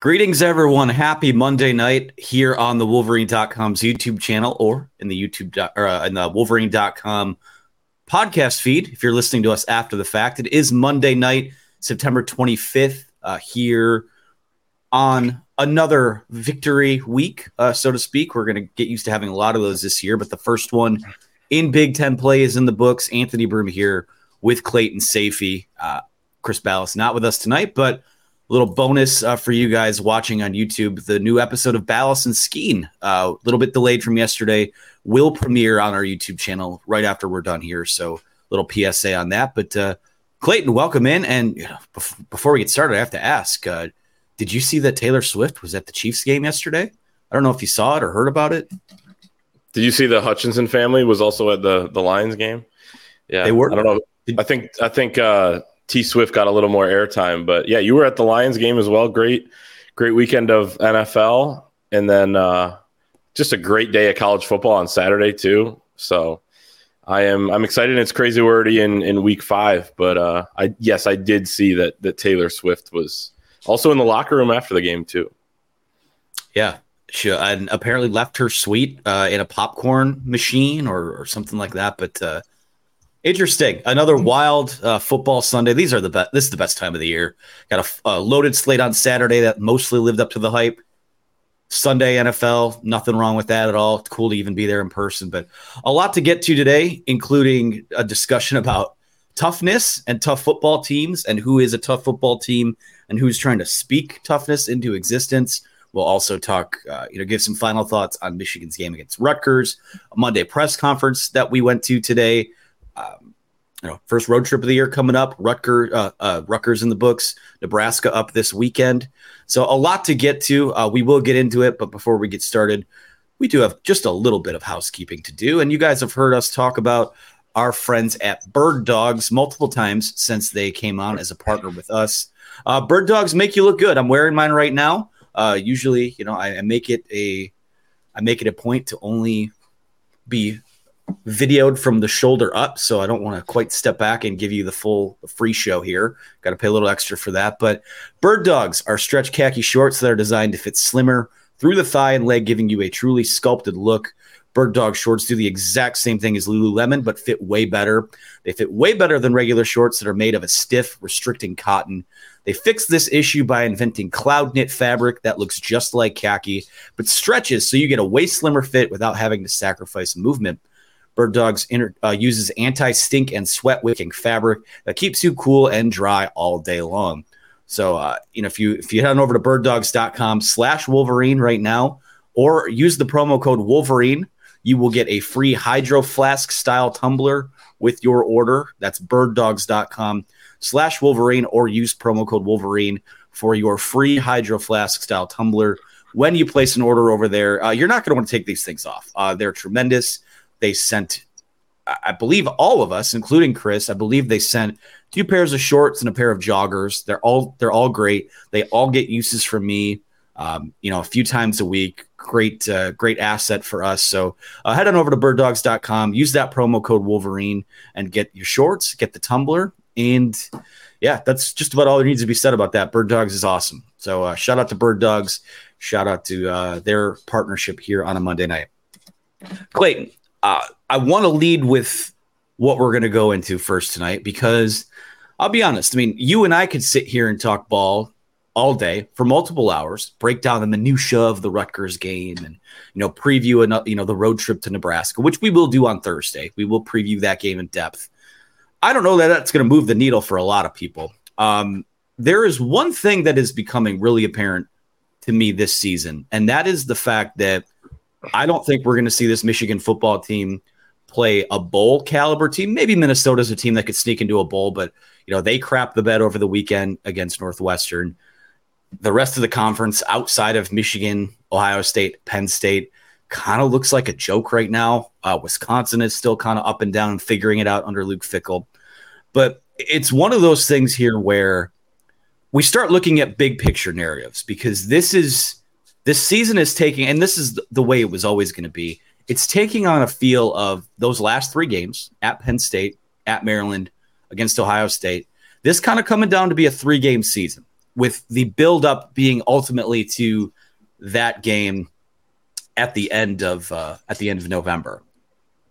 Greetings, everyone. Happy Monday night here on the Wolverine.com's YouTube channel or in the YouTube or uh, in the Wolverine.com podcast feed. If you're listening to us after the fact, it is Monday night, September 25th, uh, here on another victory week, uh, so to speak. We're going to get used to having a lot of those this year, but the first one in Big Ten play is in the books. Anthony Broome here with Clayton Sayfie. Uh, Chris Balas not with us tonight, but little bonus uh, for you guys watching on YouTube. The new episode of Balas and Skeen, uh, a uh, little bit delayed from yesterday, will premiere on our YouTube channel right after we're done here. So, little PSA on that. But uh, Clayton, welcome in. And you know, before we get started, I have to ask: uh, Did you see that Taylor Swift was at the Chiefs game yesterday? I don't know if you saw it or heard about it. Did you see the Hutchinson family was also at the the Lions game? Yeah, they were. I don't know. I think I think uh, T Swift got a little more airtime. But yeah, you were at the Lions game as well. Great, great weekend of NFL, and then uh, just a great day of college football on Saturday too. So I am I'm excited. It's crazy we're already in in week five, but uh, I yes I did see that that Taylor Swift was also in the locker room after the game too. Yeah, she and apparently left her suite uh, in a popcorn machine or, or something like that. But uh, Interesting. Another wild uh, football Sunday. These are the best. This is the best time of the year. Got a, a, loaded slate on Saturday that mostly lived up to the hype. Sunday NFL, nothing wrong with that at all. It's cool to even be there in person, but a lot to get to today, including a discussion about toughness and tough football teams and who is a tough football team and who's trying to speak toughness into existence. We'll also talk, uh, you know, give some final thoughts on Michigan's game against Rutgers, a Monday press conference that we went to today um, you know, first road trip of the year coming up. Rutger, uh, uh, Rutgers in the books. Nebraska up this weekend. So a lot to get to. Uh, we will get into it, but before we get started, we do have just a little bit of housekeeping to do. And you guys have heard us talk about our friends at Bird Dogs multiple times since they came on as a partner with us. Uh, Bird Dogs make you look good. I'm wearing mine right now. Uh, usually, you know, I, I make it a I make it a point to only be videoed from the shoulder up, so I don't want to quite step back and give you the full free show here. Got to pay a little extra for that. But Bird Dogs are stretch khaki shorts that are designed to fit slimmer through the thigh and leg, giving you a truly sculpted look. Bird Dog shorts do the exact same thing as Lululemon, but fit way better. They fit way better than regular shorts that are made of a stiff, restricting cotton. They fixed this issue by inventing cloud knit fabric that looks just like khaki, but stretches so you get a way slimmer fit without having to sacrifice movement. Bird Dogs inter- uh, uses anti stink and sweat wicking fabric that keeps you cool and dry all day long. So, uh, you know, if you if you head on over to birddogs.com slash Wolverine right now, or use the promo code Wolverine, you will get a free hydro flask style tumbler with your order. That's birddogs.com slash Wolverine, or use promo code Wolverine for your free hydro flask style tumbler. When you place an order over there, uh, you're not going to want to take these things off. Uh, they're tremendous they sent, I believe, all of us, including Chris. I believe they sent two pairs of shorts and a pair of joggers. They're all they're all great. They all get uses from me. Um, you know, a few times a week. Great, uh, great asset for us. So uh, head on over to birddogs.com, use that promo code Wolverine, and get your shorts, get the tumbler, and yeah, that's just about all there needs to be said about that. Bird Dogs is awesome. So uh, shout out to Bird Dogs. Shout out to uh, their partnership here on a Monday night. Clayton, uh, I want to lead with what we're going to go into first tonight because I'll be honest. I mean, you and I could sit here and talk ball all day for multiple hours, break down the minutia of the Rutgers game, and you know preview an, you know the road trip to Nebraska, which we will do on Thursday. We will preview that game in depth. I don't know that that's going to move the needle for a lot of people. Um, there is one thing that is becoming really apparent to me this season, and that is the fact that I don't think we're going to see this Michigan football team play a bowl caliber team. Maybe Minnesota's a team that could sneak into a bowl, but you know they crapped the bed over the weekend against Northwestern. The rest of the conference, outside of Michigan, Ohio State, Penn State, kind of looks like a joke right now. Uh, Wisconsin is still kind of up and down and figuring it out under Luke Fickell. but it's one of those things here where we start looking at big picture narratives because this is this season is taking, and this is the way it was always going to be. It's taking on a feel of those last three games at Penn State, at Maryland, against Ohio State. This kind of coming down to be a three game season. with the buildup being ultimately to that game at the end of uh, at the end of November.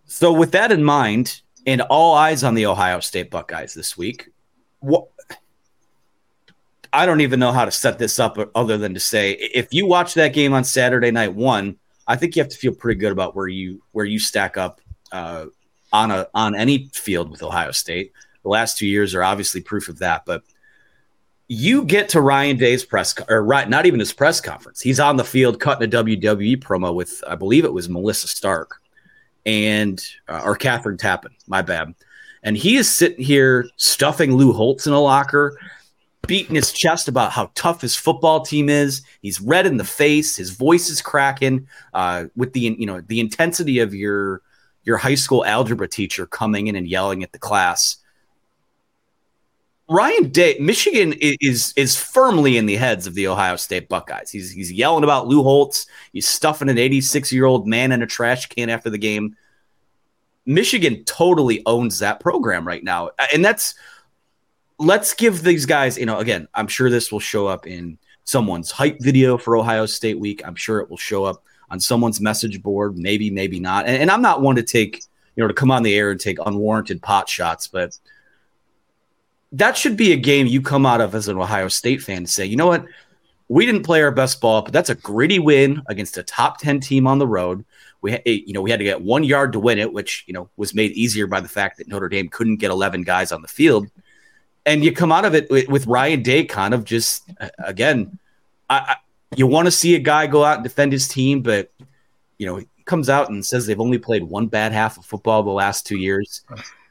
So, with that in mind, and all eyes on the Ohio State Buckeyes this week, what I don't even know how to set this up other than to say if you watch that game on Saturday night one, I think you have to feel pretty good about where you where you stack up uh, on a on any field with Ohio State. The last two years are obviously proof of that, but you get to Ryan Day's press or right, not even his press conference. He's on the field cutting a WWE promo with I believe it was Melissa Stark and uh, or Kathryn Tappen, my bad. And he is sitting here stuffing Lou Holtz in a locker beating his chest about how tough his football team is. He's red in the face. His voice is cracking uh, with the you know the intensity of your your high school algebra teacher coming in and yelling at the class. Ryan Day, Michigan is is firmly in the heads of the Ohio State Buckeyes. He's he's yelling about Lou Holtz. He's stuffing an 86 year old man in a trash can after the game. Michigan totally owns that program right now, and that's let's give these guys, you know, again, I'm sure this will show up in someone's hype video for Ohio State week. I'm sure it will show up on someone's message board, maybe, maybe not. And, and I'm not one to take, you know, to come on the air and take unwarranted pot shots, but that should be a game you come out of as an Ohio State fan to say, you know what? We didn't play our best ball, but that's a gritty win against a top 10 team on the road. We, you know, we had to get one yard to win it, which, you know, was made easier by the fact that Notre Dame couldn't get 11 guys on the field and you come out of it with, with Ryan Day kind of just again, I, I, you want to see a guy go out and defend his team, but you know he comes out and says they've only played one bad half of football the last two years.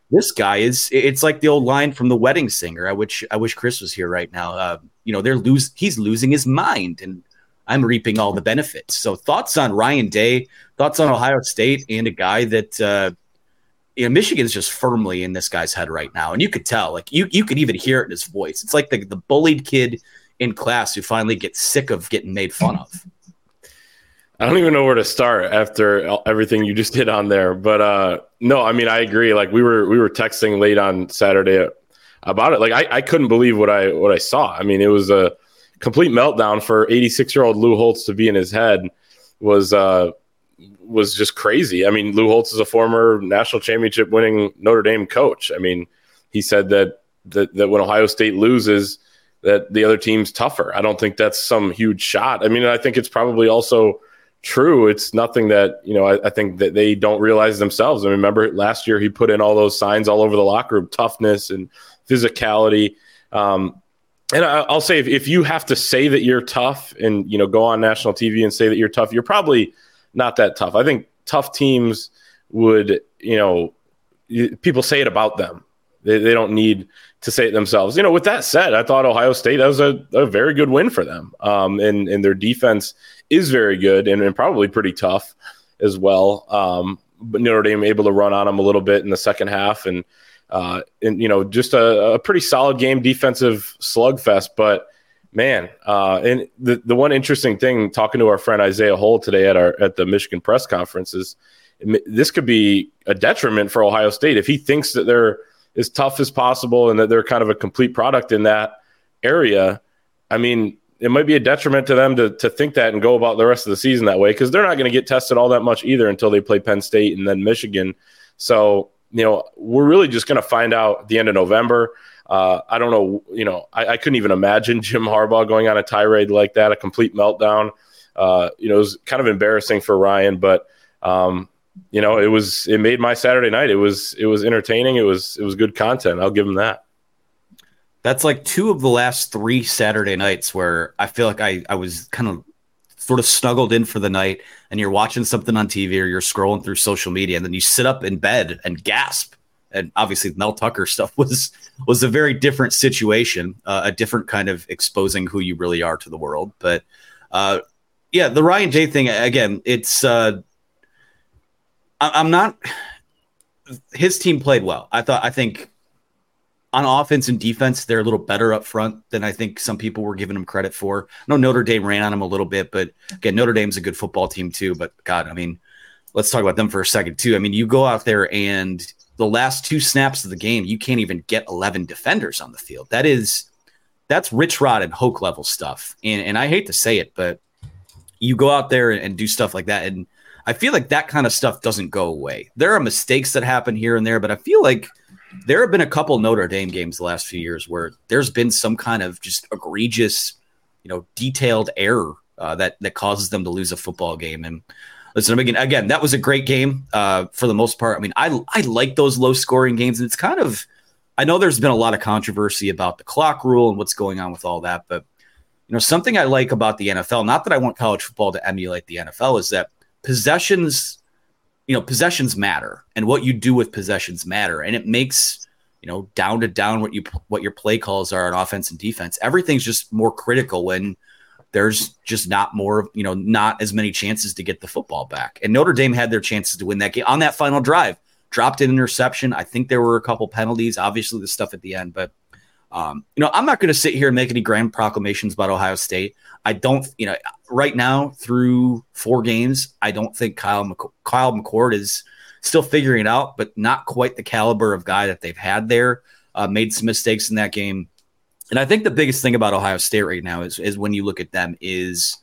This guy is it's like the old line from the wedding singer. I wish I wish Chris was here right now. Uh, you know they're lose he's losing his mind and I'm reaping all the benefits. So thoughts on Ryan Day, thoughts on Ohio State, and a guy that uh, you know, Michigan's just firmly in this guy's head right now, and you could tell, like you you could even hear it in his voice. It's like the the bullied kid in class who finally gets sick of getting made fun of. I don't even know where to start after everything you just did on there, but uh, no, I mean I agree. Like we were we were texting late on Saturday about it. Like I, I couldn't believe what I what I saw. I mean it was a complete meltdown for 86 year old Lou Holtz to be in his head was uh, was just crazy. I mean, Lou Holtz is a former national championship winning Notre Dame coach. I mean, he said that that, that when Ohio State loses, that the other team's tougher. I don't think that's some huge shot. I mean, I think it's probably also true. It's nothing that, you know, I, I, think that they don't realize themselves. I remember last year he put in all those signs all over the locker room, toughness and physicality. Um, and I, will say if, if you have to say that you're tough and, you know, go on national TV and say that you're tough, you're probably – not that tough. I think tough teams would, you know, people say it about them. They, they don't need to say it themselves. You know, with that said, I thought Ohio State that was a, a very good win for them. Um, and, and their defense is very good and, and probably pretty tough as well. Um, but Notre Dame able to run on them a little bit in the second half and, uh, and you know, just a, a pretty solid game, defensive slugfest. But man, uh, and the the one interesting thing talking to our friend Isaiah Hole today at our at the Michigan press conference is this could be a detriment for Ohio State if he thinks that they're as tough as possible and that they're kind of a complete product in that area. I mean, it might be a detriment to them to, to think that and go about the rest of the season that way because they're not going to get tested all that much either until they play Penn State and then Michigan. So, you know, we're really just going to find out at the end of November. Uh, I don't know, you know, I, I, couldn't even imagine Jim Harbaugh going on a tirade like that, a complete meltdown. Uh, you know, it was kind of embarrassing for Ryan, but um, you know, it was it made my Saturday night. It was it was entertaining. It was it was good content. I'll give him that. That's like two of the last three Saturday nights where I feel like I I was kind of sort of snuggled in for the night and you're watching something on TV or you're scrolling through social media and then you sit up in bed and gasp and obviously Mel Tucker stuff was was a very different situation, uh, a different kind of exposing who you really are to the world. But uh, yeah, the Ryan Day thing again, it's uh, I, am not. His team played well. I thought. I think on offense and defense, they're a little better up front than I think some people were giving them credit for. Know Notre Dame ran on them a little bit, but again, Notre Dame's a good football team too. But God, I mean, let's talk about them for a second too. I mean, you go out there and the last two snaps of the game, you can't even get 11 defenders on the field. That is that's Rich Rod and Hoke level stuff. And and I hate to say it, but you go out there and, do stuff like that, and I feel like that kind of stuff doesn't go away. There are mistakes that happen here and there, but I feel like there have been a couple Notre Dame games the last few years where there's been some kind of just egregious, you know, detailed error uh, that that causes them to lose a football game. And listen, again, again, that was a great game uh, for the most part. I mean, I I like those low scoring games, and it's kind of I know there's been a lot of controversy about the clock rule and what's going on with all that, but you know, something I like about the NFL, not that I want college football to emulate the NFL, is that possessions, you know, possessions matter, and what you do with possessions matter, and it makes you know down to down what you what your play calls are on offense and defense. Everything's just more critical when there's just not more, you know, not as many chances to get the football back. And Notre Dame had their chances to win that game on that final drive. Dropped an interception. I think there were a couple penalties, obviously the stuff at the end, but um, you know, I'm not going to sit here and make any grand proclamations about Ohio State. I don't, you know, right now through four games, I don't think Kyle McC- Kyle McCord is still figuring it out, but not quite the caliber of guy that they've had there. Uh, made some mistakes in that game. And I think the biggest thing about Ohio State right now is, is when you look at them is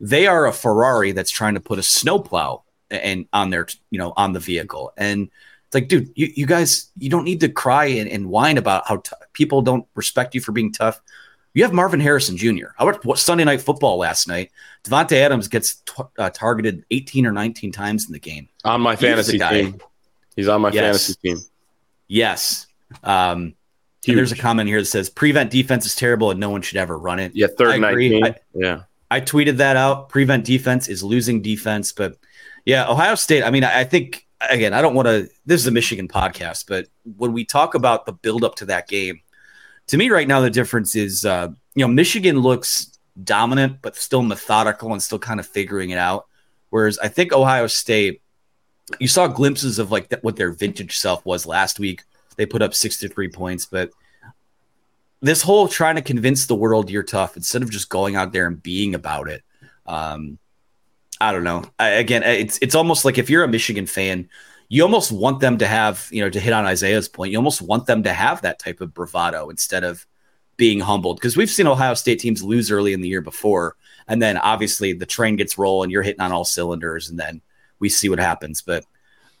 they are a Ferrari that's trying to put a snowplow and on their you know on the vehicle and it's like dude you, you guys you don't need to cry and, and whine about how t- people don't respect you for being tough you have Marvin Harrison Jr. I watched Sunday Night Football last night. Davante Adams gets t- uh, targeted 18 or 19 times in the game. On my fantasy team. He's on my yes. fantasy team. Yes. Um, there's a comment here that says prevent defense is terrible and no one should ever run it. Yeah, third and 19. I, yeah. I tweeted that out. Prevent defense is losing defense. But yeah, Ohio State, I mean, I, I think, again, I don't want to, this is a Michigan podcast, but when we talk about the buildup to that game, to me right now, the difference is, uh, you know, Michigan looks dominant, but still methodical and still kind of figuring it out. Whereas I think Ohio State, you saw glimpses of like what their vintage self was last week they put up 63 points, but this whole trying to convince the world you're tough instead of just going out there and being about it. Um, I don't know. I, again, it's it's almost like if you're a Michigan fan, you almost want them to have, you know, to hit on Isaiah's point, you almost want them to have that type of bravado instead of being humbled because we've seen Ohio State teams lose early in the year before, and then obviously the train gets rolling, you're hitting on all cylinders, and then we see what happens. But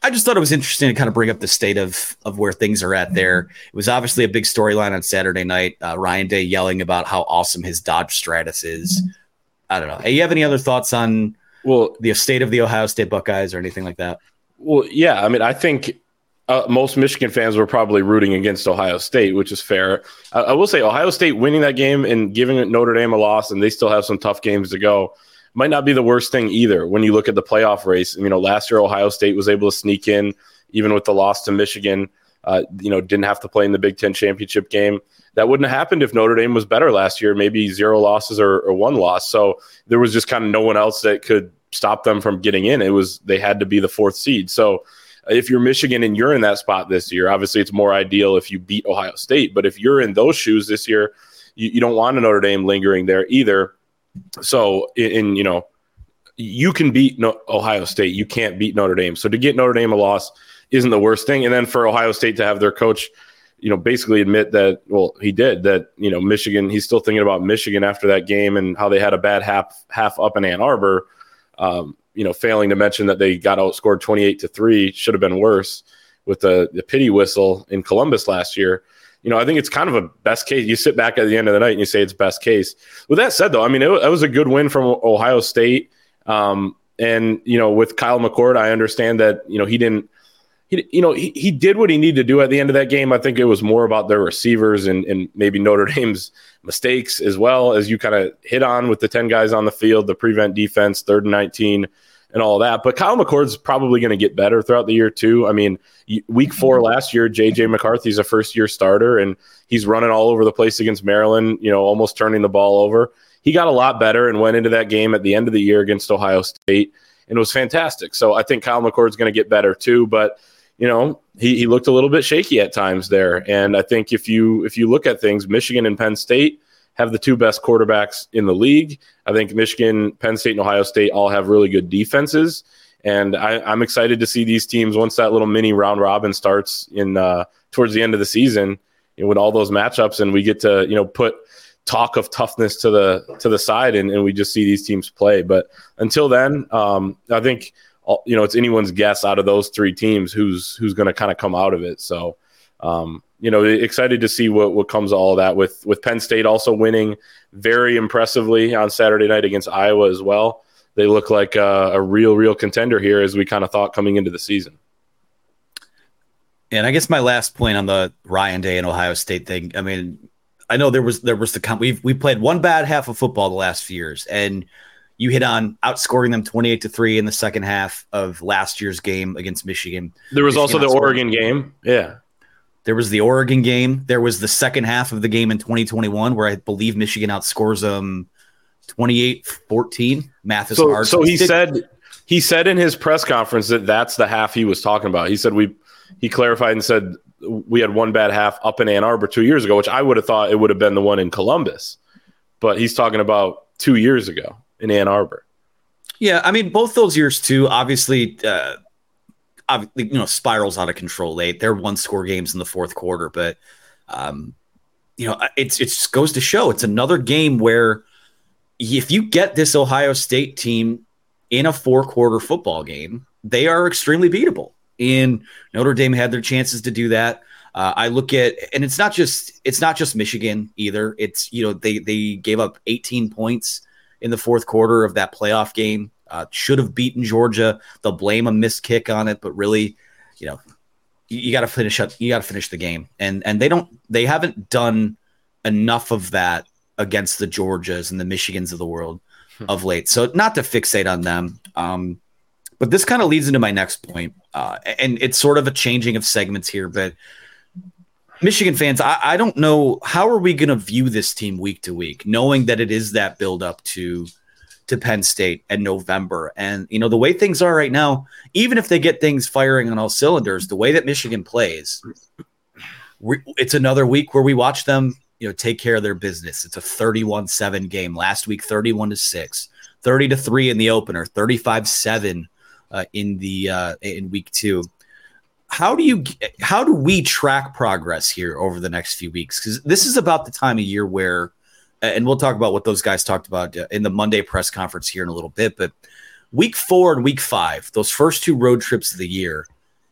I just thought it was interesting to kind of bring up the state of of where things are at there. It was obviously a big storyline on Saturday night. Uh, Ryan Day yelling about how awesome his Dodge Stratus is. I don't know. Hey, you have any other thoughts on well the state of the Ohio State Buckeyes or anything like that? Well, yeah. I mean, I think uh, most Michigan fans were probably rooting against Ohio State, which is fair. I, I will say Ohio State winning that game and giving Notre Dame a loss, and they still have some tough games to go might not be the worst thing either when you look at the playoff race. You know, last year Ohio State was able to sneak in even with the loss to Michigan. Uh, you know, didn't have to play in the Big Ten championship game. That wouldn't have happened if Notre Dame was better last year, maybe zero losses or, or one loss. So there was just kind of no one else that could stop them from getting in. It was they had to be the fourth seed. So if you're Michigan and you're in that spot this year, obviously it's more ideal if you beat Ohio State. But if you're in those shoes this year, you, you don't want a Notre Dame lingering there either. So, in, you know, you can beat no- Ohio State, you can't beat Notre Dame. So to get Notre Dame a loss isn't the worst thing. And then for Ohio State to have their coach, you know, basically admit that, well, he did that. You know, Michigan, he's still thinking about Michigan after that game and how they had a bad half half up in Ann Arbor. Um, you know, failing to mention that they got outscored twenty eight to three, should have been worse with the the pity whistle in Columbus last year you know, I think it's kind of a best case. You sit back at the end of the night and you say it's best case. With that said, though, I mean, it, it was a good win from Ohio State. Um, and, you know, with Kyle McCord, I understand that, you know, he didn't, he, you know, he, he did what he needed to do at the end of that game. I think it was more about their receivers and, and maybe Notre Dame's mistakes as well as you kind of hit on with the 10 guys on the field, the prevent defense, third and 19 and all that. But Kyle McCord's probably going to get better throughout the year too. I mean, week four mm-hmm. last year, JJ McCarthy's a first year starter and he's running all over the place against Maryland. You know, almost turning the ball over. He got a lot better and went into that game at the end of the year against Ohio State and it was fantastic. So I think Kyle McCord's going to get better too. But you know, he, he looked a little bit shaky at times there. And I think if you if you look at things, Michigan and Penn State have the two best quarterbacks in the league. I think Michigan, Penn State, and Ohio State all have really good defenses. And I, am excited to see these teams once that little mini round robin starts in uh, towards the end of the season, you know, with all those matchups, and we get to you know put talk of toughness to the to the side, and, and we just see these teams play. But until then, um, I think you know it's anyone's guess out of those three teams who's who's going to kind of come out of it. So. Um, you know, excited to see what, what comes of all of that with with Penn State also winning very impressively on Saturday night against Iowa as well. They look like a, a real, real contender here, as we kind of thought coming into the season. And I guess my last point on the Ryan Day and Ohio State thing. I mean, I know there was there was the we we played one bad half of football the last few years, and you hit on outscoring them twenty eight to three in the second half of last year's game against Michigan. There was Michigan also the Oregon game, yeah. There was the Oregon game. There was the second half of the game in 2021 where I believe Michigan outscores them 28-14. Mathis so, so he said he said in his press conference that that's the half he was talking about. He said we he clarified and said we had one bad half up in Ann Arbor 2 years ago, which I would have thought it would have been the one in Columbus. But he's talking about 2 years ago in Ann Arbor. Yeah, I mean both those years too. Obviously, uh, you know spirals out of control late. They're one score games in the fourth quarter, but um, you know it's it goes to show it's another game where if you get this Ohio State team in a four quarter football game, they are extremely beatable. And Notre Dame had their chances to do that. Uh, I look at, and it's not just it's not just Michigan either. It's you know they they gave up 18 points in the fourth quarter of that playoff game. Uh, should have beaten Georgia. They'll blame a missed kick on it, but really, you know, you, you got to finish up. You got to finish the game, and and they don't. They haven't done enough of that against the Georgias and the Michigans of the world hmm. of late. So not to fixate on them. Um, but this kind of leads into my next point, uh, and it's sort of a changing of segments here. But Michigan fans, I, I don't know how are we going to view this team week to week, knowing that it is that build up to to Penn State in November. And, you know, the way things are right now, even if they get things firing on all cylinders, the way that Michigan plays, it's another week where we watch them, you know, take care of their business. It's a 31 7 game. Last week, 31 to 6, 30 to 3 in the opener, 35 7 uh, in the uh, in week two. How do you how do we track progress here over the next few weeks? Because this is about the time of year where and we'll talk about what those guys talked about uh, in the Monday press conference here in a little bit. But week four and week five, those first two road trips of the year,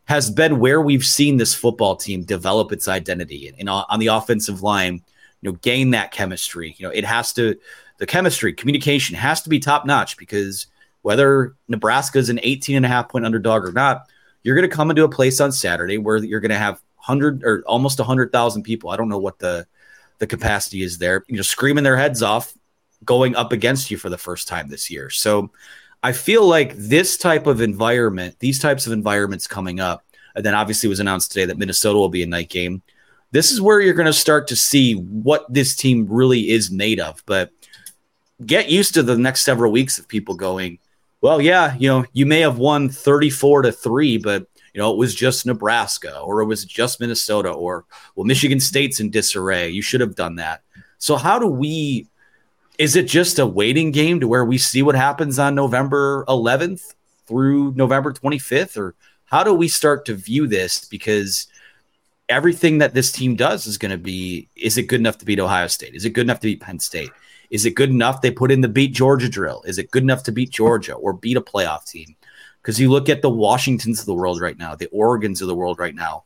has been where we've seen this football team develop its identity and on the offensive line, you know, gain that chemistry. You know, it has to the chemistry, communication has to be top notch because whether Nebraska is an 18 and a half point underdog or not, you're going to come into a place on Saturday where you're going to have 100 or almost 100,000 people. I don't know what the the capacity is there, you know, screaming their heads off going up against you for the first time this year. So I feel like this type of environment, these types of environments coming up, and then obviously was announced today that Minnesota will be a night game. This is where you're going to start to see what this team really is made of. But get used to the next several weeks of people going, well, yeah, you know, you may have won 34 to 3, but you know, it was just Nebraska or it was just Minnesota or, well, Michigan State's in disarray. You should have done that. So, how do we, is it just a waiting game to where we see what happens on November 11th through November 25th? Or how do we start to view this? Because everything that this team does is going to be is it good enough to beat Ohio State? Is it good enough to beat Penn State? Is it good enough they put in the beat Georgia drill? Is it good enough to beat Georgia or beat a playoff team? Because you look at the Washingtons of the world right now, the Oregons of the world right now,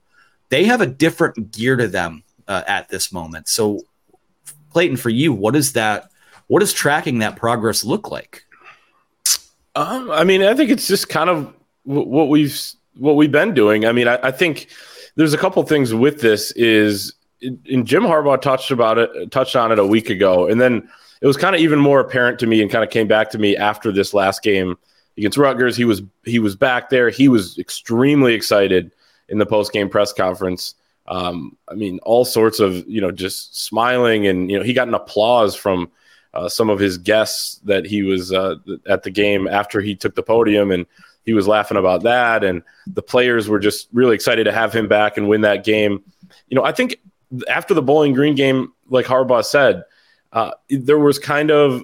they have a different gear to them uh, at this moment. So, Clayton, for you, what is that? What does tracking that progress look like? Um, I mean, I think it's just kind of what we've what we've been doing. I mean, I, I think there's a couple things with this. Is and Jim Harbaugh touched about it, touched on it a week ago, and then it was kind of even more apparent to me, and kind of came back to me after this last game against Rutgers. He was he was back there. He was extremely excited in the post game press conference. Um, I mean, all sorts of you know just smiling, and you know he got an applause from uh, some of his guests that he was uh, at the game after he took the podium, and he was laughing about that. And the players were just really excited to have him back and win that game. You know, I think after the Bowling Green game, like Harbaugh said, uh, there was kind of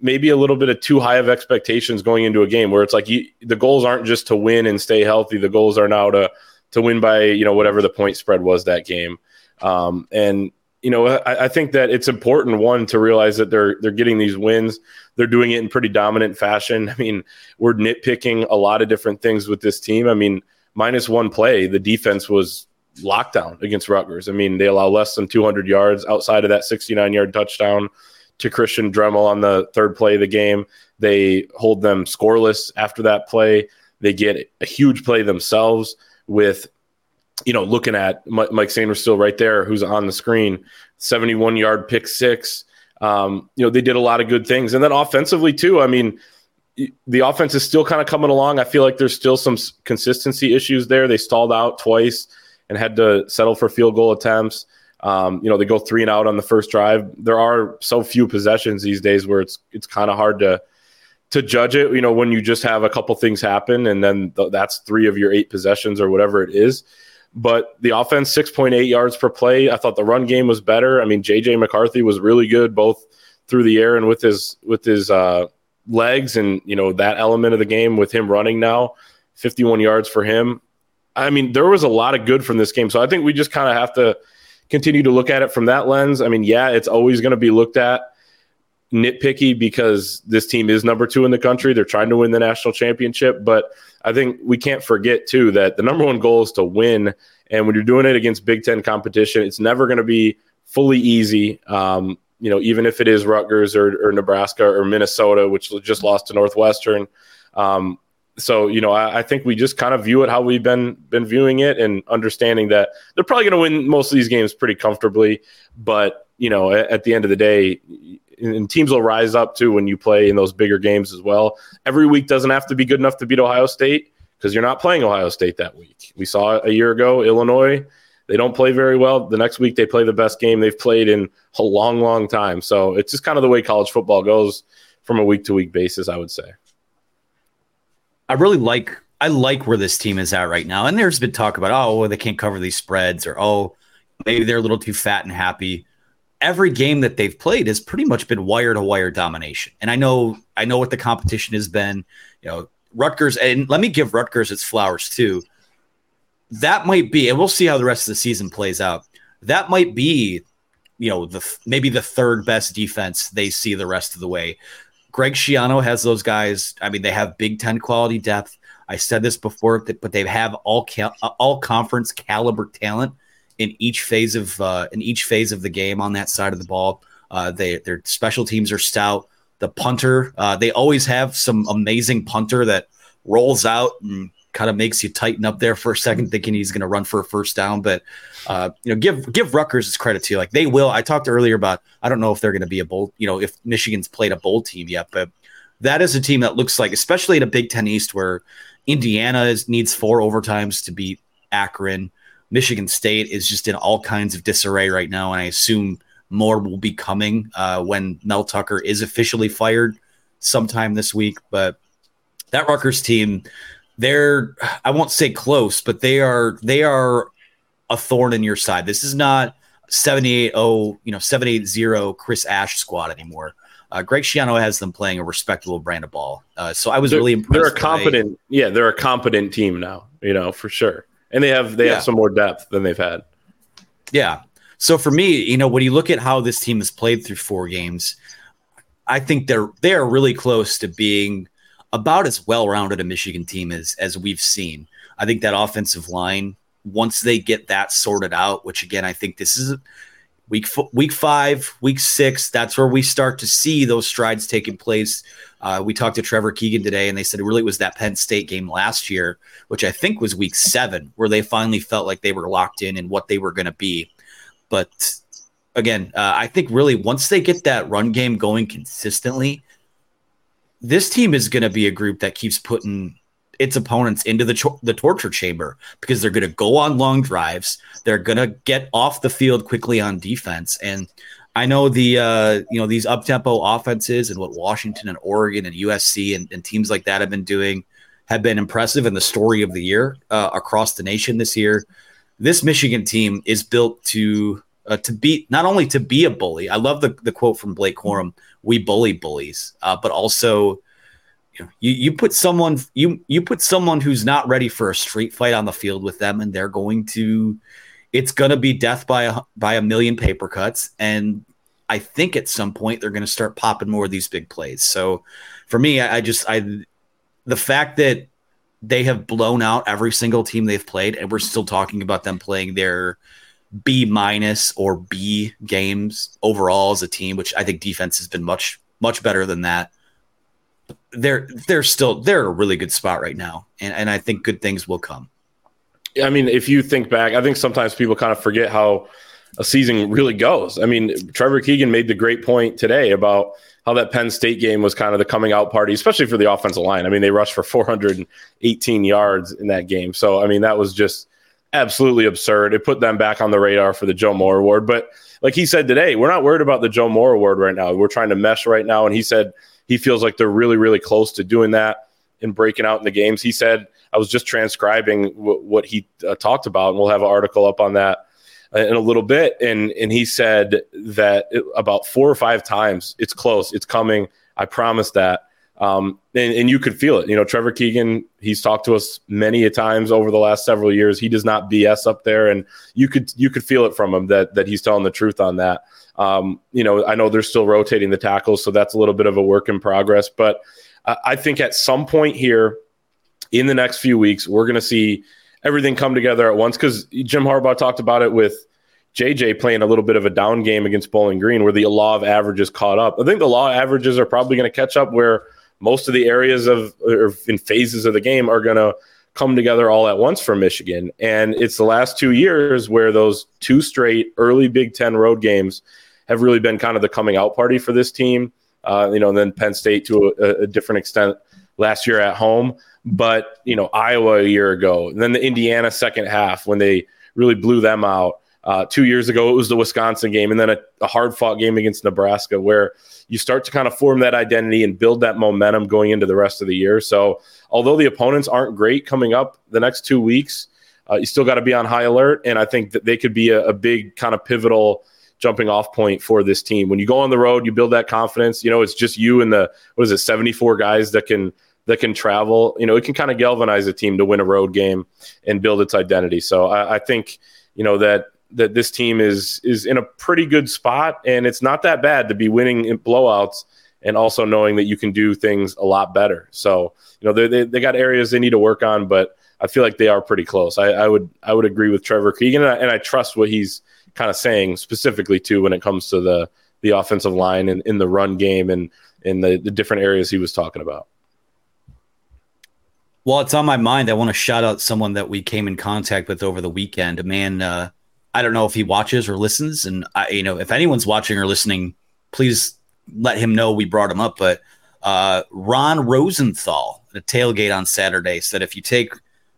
maybe a little bit of too high of expectations going into a game where it's like you, the goals aren't just to win and stay healthy. The goals are now to to win by you know whatever the point spread was that game. Um, and you know, I, I, think that it's important one to realize that they're they're getting these wins. They're doing it in pretty dominant fashion. I mean, we're nitpicking a lot of different things with this team. I mean, minus one play, the defense was lockdown against Rutgers. I mean, they allow less than 200 yards outside of that 69 yard touchdown to Christian Dremel on the third play of the game. They hold them scoreless after that play. They get a huge play themselves with you know, looking at Mike Sainristil right there, who's on the screen, 71 yard pick six. Um, you know, they did a lot of good things. And then offensively, too, I mean, the offense is still kind of coming along. I feel like there's still some consistency issues there. They stalled out twice and had to settle for field goal attempts. Um, you know, they go three and out on the first drive. There are so few possessions these days where it's it's kind of hard to to judge it. You know, when you just have a couple things happen and then th- that's three of your eight possessions or whatever it is. But the offense, 6.8 yards per play. I thought the run game was better. I mean, JJ McCarthy was really good both through the air and with his with his uh, legs, and you know that element of the game with him running now, 51 yards for him. I mean, there was a lot of good from this game. So I think we just kind of have to continue to look at it from that lens. I mean, yeah, it's always going to be looked at nitpicky because this team is number two in the country. They're trying to win the national championship, but I think we can't forget too that the number one goal is to win. And when you're doing it against Big Ten competition, it's never going to be fully easy. Um, you know, even if it is Rutgers or, or, Nebraska or Minnesota, which just lost to Northwestern. Um, so you know, I, I, think we just kind of view it how we've been been viewing it, and understanding that they're probably going to win most of these games pretty comfortably. But you know, at, at the end of the day, and teams will rise up too when you play in those bigger games as well. Every week doesn't have to be good enough to beat Ohio State because you're not playing Ohio State that week. We saw a year ago Illinois. They don't play very well. The next week they play the best game they've played in a long, long time. So it's just kind of the way college football goes from a week to week basis, I would say. I really like I like where this team is at right now. And there's been talk about, oh, well, they can't cover these spreads, or oh, maybe they're a little too fat and happy every game that they've played has pretty much been wire to wire domination. And I know I know what the competition has been. You know, Rutgers, and let me give Rutgers its flowers too. That might be, and we'll see how the rest of the season plays out. That might be, you know, the maybe the third best defense they see the rest of the way. Greg Schiano has those guys. I mean, they have Big Ten quality depth. I said this before, but they have all cal- all conference caliber talent in each phase of uh, in each phase of the game on that side of the ball. Uh, they their special teams are stout. The punter, uh, they always have some amazing punter that rolls out and kind of makes you tighten up there for a second, thinking he's going to run for a first down. But uh, you know, give give Rutgers his credit too. Like they will. I talked earlier about I don't know if they're going to be a bowl. You know, if Michigan's played a bowl team yet, but that is a team that looks like, especially in a Big Ten East where Indiana is, needs four overtimes to beat Akron. Michigan State is just in all kinds of disarray right now, and I assume more will be coming uh, when Mel Tucker is officially fired sometime this week. But that Rutgers team, they're I won't say close, but they are they are a thorn in your side. This is not 780, you know, 780 Chris Ash squad anymore. Uh, Greg Schiano has them playing a respectable brand of ball. Uh, so I was they're, really impressed. They're a competent, yeah, they're a competent team now, you know, for sure and they have they yeah. have some more depth than they've had. Yeah. So for me, you know, when you look at how this team has played through four games, I think they're they are really close to being about as well-rounded a Michigan team as as we've seen. I think that offensive line, once they get that sorted out, which again, I think this is week week five, week six. That's where we start to see those strides taking place uh, we talked to Trevor Keegan today, and they said it really was that Penn State game last year, which I think was week seven, where they finally felt like they were locked in and what they were going to be. But again, uh, I think really once they get that run game going consistently, this team is going to be a group that keeps putting its opponents into the cho- the torture chamber because they're going to go on long drives. They're going to get off the field quickly on defense, and I know the uh, you know these up tempo offenses and what Washington and Oregon and USC and, and, teams like that have been doing have been impressive in the story of the year uh, across the nation this year. This Michigan team is built to uh, to be not only to be a bully. I love the the quote from Blake Corum: "We bully bullies," uh, but also you, know, you you put someone you you put someone who's not ready for a street fight on the field with them, and they're going to it's going to be death by a, by a million paper cuts. And I think at some point they're going to start popping more of these big plays. So for me, I, I just, I, the fact that they have blown out every single team they've played, and we're still talking about them playing their B minus or B games overall as a team, which I think defense has been much, much better than that. They're they're still they're a really good spot right now, and, and I think good things will come. I mean, if you think back, I think sometimes people kind of forget how a season really goes. I mean, Trevor Keegan made the great point today about how that Penn State game was kind of the coming out party, especially for the offensive line. I mean, they rushed for 418 yards in that game. So, I mean, that was just absolutely absurd. It put them back on the radar for the Joe Moore Award. But like he said today, we're not worried about the Joe Moore Award right now. We're trying to mesh right now. And he said he feels like they're really, really close to doing that and breaking out in the games. He said, I was just transcribing w- what he uh, talked about, and we'll have an article up on that in a little bit. And and he said that it, about four or five times, it's close, it's coming. I promise that. Um, and, and, you could feel it. You know, Trevor Keegan, he's talked to us many a times over the last several years. He does not BS up there, and you could you could feel it from him that that he's telling the truth on that. Um, you know, I know they're still rotating the tackles, so that's a little bit of a work in progress. But uh, I think at some point here in the next few weeks, we're going to see everything come together at once because Jim Harbaugh talked about it with JJ playing a little bit of a down game against Bowling Green where the law of averages caught up. I think the law of averages are probably going to catch up where most of the areas of or in phases of the game are going to come together all at once for Michigan. And it's the last two years where those two straight early Big Ten road games have really been kind of the coming out party for this team. Uh, you know, and then Penn State to a, a different extent last year at home. But, you know, Iowa a year ago, and then the Indiana second half when they really blew them out. Uh, two years ago, it was the Wisconsin game, and then a, a hard fought game against Nebraska, where you start to kind of form that identity and build that momentum going into the rest of the year. So, although the opponents aren't great coming up the next two weeks, uh, you still got to be on high alert. And I think that they could be a, a big kind of pivotal jumping off point for this team. When you go on the road, you build that confidence. You know, it's just you and the what is it, 74 guys that can that can travel. You know, it can kind of galvanize a team to win a road game and build its identity. So I, I think you know that that this team is is in a pretty good spot, and it's not that bad to be winning in blowouts and also knowing that you can do things a lot better. So you know they they, got areas they need to work on, but I feel like they are pretty close. I, I would I would agree with Trevor Keegan, and I, and I, trust what he's kind of saying specifically too when it comes to the the offensive line and in the run game and in the, the different areas he was talking about. Well, it's on my mind. I want to shout out someone that we came in contact with over the weekend. A man, uh, I don't know if he watches or listens, and I, you know, if anyone's watching or listening, please let him know we brought him up. But uh, Ron Rosenthal at a tailgate on Saturday said if you take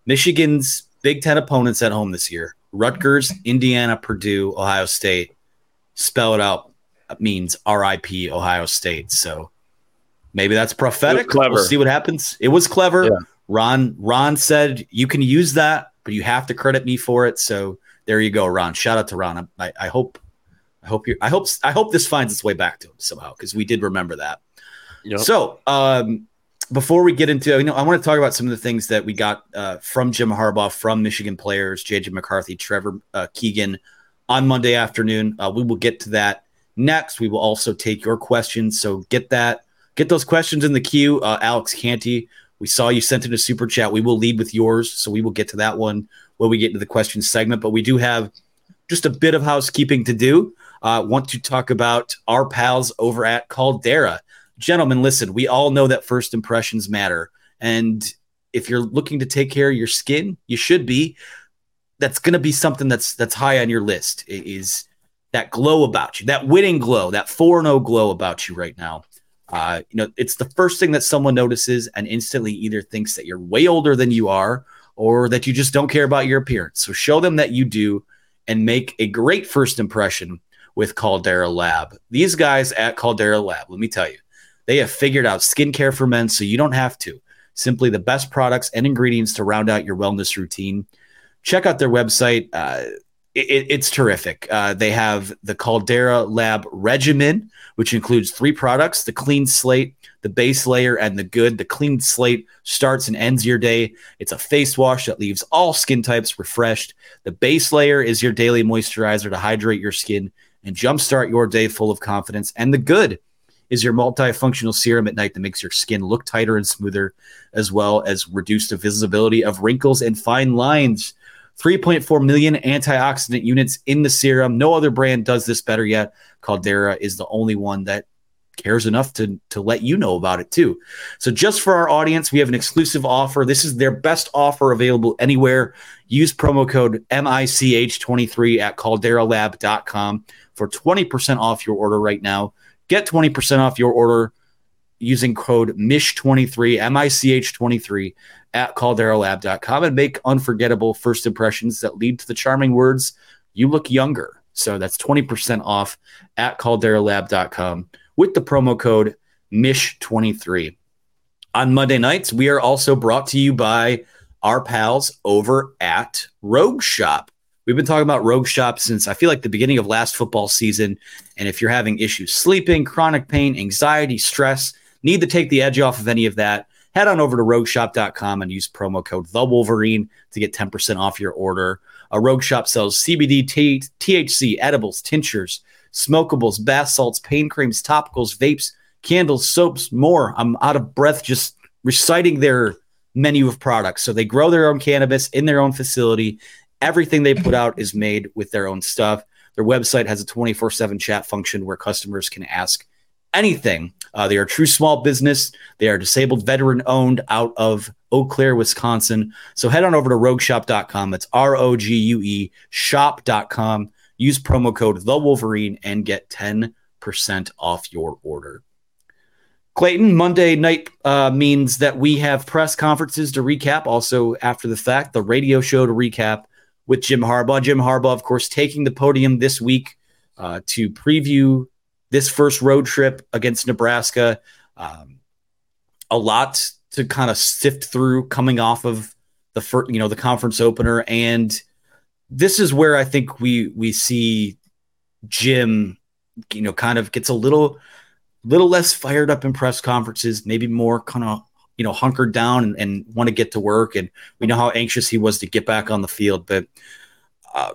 Michigan's Big Ten opponents at home this year, Rutgers, Indiana, Purdue, Ohio State, spell it out means RIP Ohio State. So maybe that's prophetic. We'll see what happens. It was clever. Yeah. Ron Ron said you can use that, but you have to credit me for it. So there you go, Ron. Shout out to Ron. I, I hope I hope you I hope I hope this finds its way back to him somehow because we did remember that. Yep. So um, before we get into, you know, I want to talk about some of the things that we got uh, from Jim Harbaugh, from Michigan players, JJ McCarthy, Trevor uh, Keegan on Monday afternoon. Uh, we will get to that next. We will also take your questions. So get that, get those questions in the queue. Uh, Alex Canty we saw you sent in a super chat. We will lead with yours, so we will get to that one when we get into the question segment. But we do have just a bit of housekeeping to do. Uh, want to talk about our pals over at Caldera, gentlemen. Listen, we all know that first impressions matter, and if you're looking to take care of your skin, you should be. That's going to be something that's that's high on your list. Is that glow about you, that winning glow, that 4 0 glow about you right now. Uh, you know, it's the first thing that someone notices and instantly either thinks that you're way older than you are or that you just don't care about your appearance. So show them that you do and make a great first impression with Caldera Lab. These guys at Caldera Lab, let me tell you, they have figured out skincare for men so you don't have to. Simply the best products and ingredients to round out your wellness routine. Check out their website. Uh, it, it's terrific. Uh, they have the Caldera Lab regimen, which includes three products: the Clean Slate, the Base Layer, and the Good. The Clean Slate starts and ends your day. It's a face wash that leaves all skin types refreshed. The Base Layer is your daily moisturizer to hydrate your skin and jumpstart your day full of confidence. And the Good is your multifunctional serum at night that makes your skin look tighter and smoother, as well as reduce the visibility of wrinkles and fine lines. 3.4 million antioxidant units in the serum. No other brand does this better yet. Caldera is the only one that cares enough to to let you know about it too. So just for our audience, we have an exclusive offer. This is their best offer available anywhere. Use promo code MICH23 at calderalab.com for 20% off your order right now. Get 20% off your order using code MICH23, M I C H 23 at calderalab.com and make unforgettable first impressions that lead to the charming words, you look younger. So that's 20% off at calderalab.com with the promo code MICH23. On Monday nights, we are also brought to you by our pals over at Rogue Shop. We've been talking about Rogue Shop since I feel like the beginning of last football season. And if you're having issues sleeping, chronic pain, anxiety, stress, need to take the edge off of any of that, head on over to rogueshop.com and use promo code The Wolverine to get 10% off your order. A Rogue Shop sells CBD, T- THC, edibles, tinctures, smokables, bath salts, pain creams, topicals, vapes, candles, soaps, more. I'm out of breath just reciting their menu of products. So they grow their own cannabis in their own facility Everything they put out is made with their own stuff. Their website has a 24 7 chat function where customers can ask anything. Uh, they are a true small business. They are disabled veteran owned out of Eau Claire, Wisconsin. So head on over to rogueshop.com. That's R O G U E shop.com. Use promo code The Wolverine and get 10% off your order. Clayton, Monday night uh, means that we have press conferences to recap. Also, after the fact, the radio show to recap with Jim Harbaugh. Jim Harbaugh, of course, taking the podium this week uh, to preview this first road trip against Nebraska. Um, a lot to kind of sift through coming off of the first, you know, the conference opener, and this is where I think we we see Jim, you know, kind of gets a little little less fired up in press conferences, maybe more kind of you know hunkered down and, and want to get to work and we know how anxious he was to get back on the field but uh,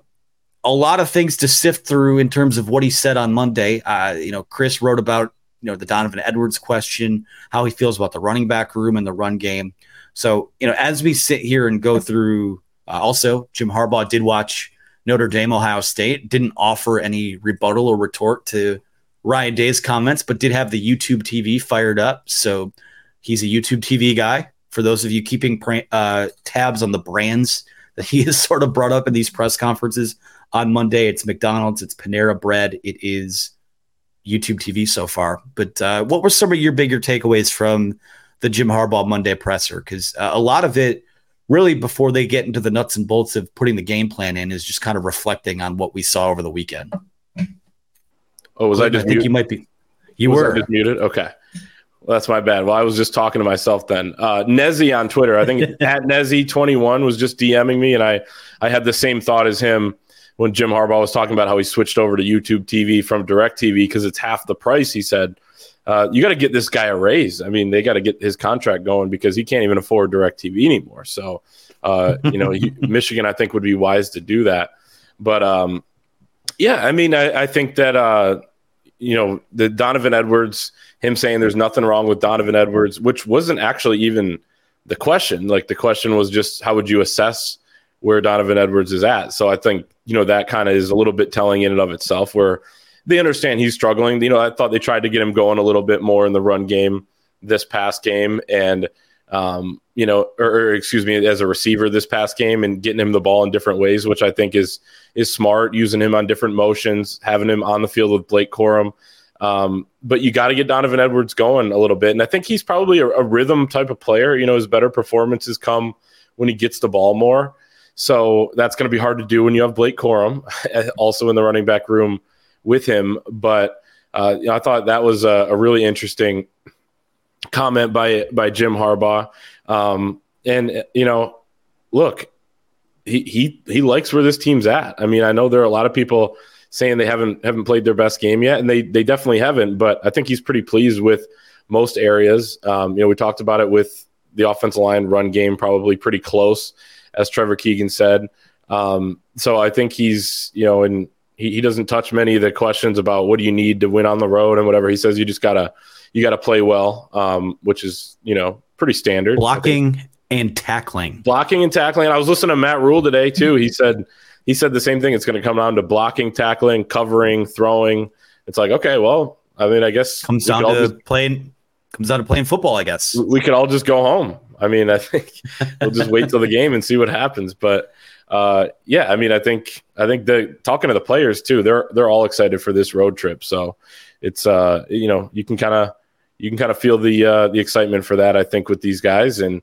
a lot of things to sift through in terms of what he said on monday. Uh, you know chris wrote about you know the donovan edwards question how he feels about the running back room and the run game. So you know as we sit here and go through uh, also jim harbaugh did watch notre dame ohio state didn't offer any rebuttal or retort to ryan day's comments but did have the youtube tv fired up. So He's a YouTube TV guy. For those of you keeping uh, tabs on the brands that he has sort of brought up in these press conferences on Monday, it's McDonald's, it's Panera Bread, it is YouTube TV so far. But uh, what were some of your bigger takeaways from the Jim Harbaugh Monday presser? Because uh, a lot of it, really, before they get into the nuts and bolts of putting the game plan in, is just kind of reflecting on what we saw over the weekend. Oh, was I just? I think you might be. You was were just muted. Okay. Well, that's my bad. Well, I was just talking to myself then. Uh, Nezzy on Twitter, I think at Nezzy21 was just DMing me, and I, I had the same thought as him when Jim Harbaugh was talking about how he switched over to YouTube TV from Direct TV because it's half the price. He said, uh, "You got to get this guy a raise. I mean, they got to get his contract going because he can't even afford Direct TV anymore." So, uh, you know, he, Michigan, I think, would be wise to do that. But um, yeah, I mean, I, I think that uh, you know the Donovan Edwards him saying there's nothing wrong with Donovan Edwards, which wasn't actually even the question. Like the question was just how would you assess where Donovan Edwards is at? So I think, you know, that kind of is a little bit telling in and of itself where they understand he's struggling. You know, I thought they tried to get him going a little bit more in the run game this past game and um, you know, or, or, excuse me, as a receiver this past game and getting him the ball in different ways, which I think is is smart, using him on different motions, having him on the field with Blake Corum. Um, but you got to get Donovan Edwards going a little bit. And I think he's probably a, a, rhythm type of player. You know, his better performances come when he gets the ball more. So that's going to be hard to do when you have Blake Corum also in the running back room with him. But uh, you know, I thought that was a, a, really interesting comment by by Jim Harbaugh. Um, and you know, look, he he he likes where this team's at. I mean, I know there are a lot of people saying they haven't haven't played their best game yet, and they they definitely haven't. But I think he's pretty pleased with most areas. Um, you know, we talked about it with the offensive line run game, probably pretty close, as Trevor Keegan said. Um, so I think he's you know, and he, he doesn't touch many of the questions about what do you need to win on the road and whatever. He says you just gotta you gotta play well, um, which is you know pretty standard. Blocking and tackling. Blocking and tackling. I was listening to Matt Rhule today too. He said he said the same thing. It's going to come down to blocking, tackling, covering, throwing. It's like okay, well, I mean, I guess comes down to just, playing. Comes down to playing football, I guess. We could all just go home. I mean, I think we'll just wait till the game and see what happens. But uh, yeah, I mean, I think I think the talking to the players too, they're they're all excited for this road trip. So it's uh, you know, you can kind of you can kind of feel the uh, the excitement for that. I think with these guys and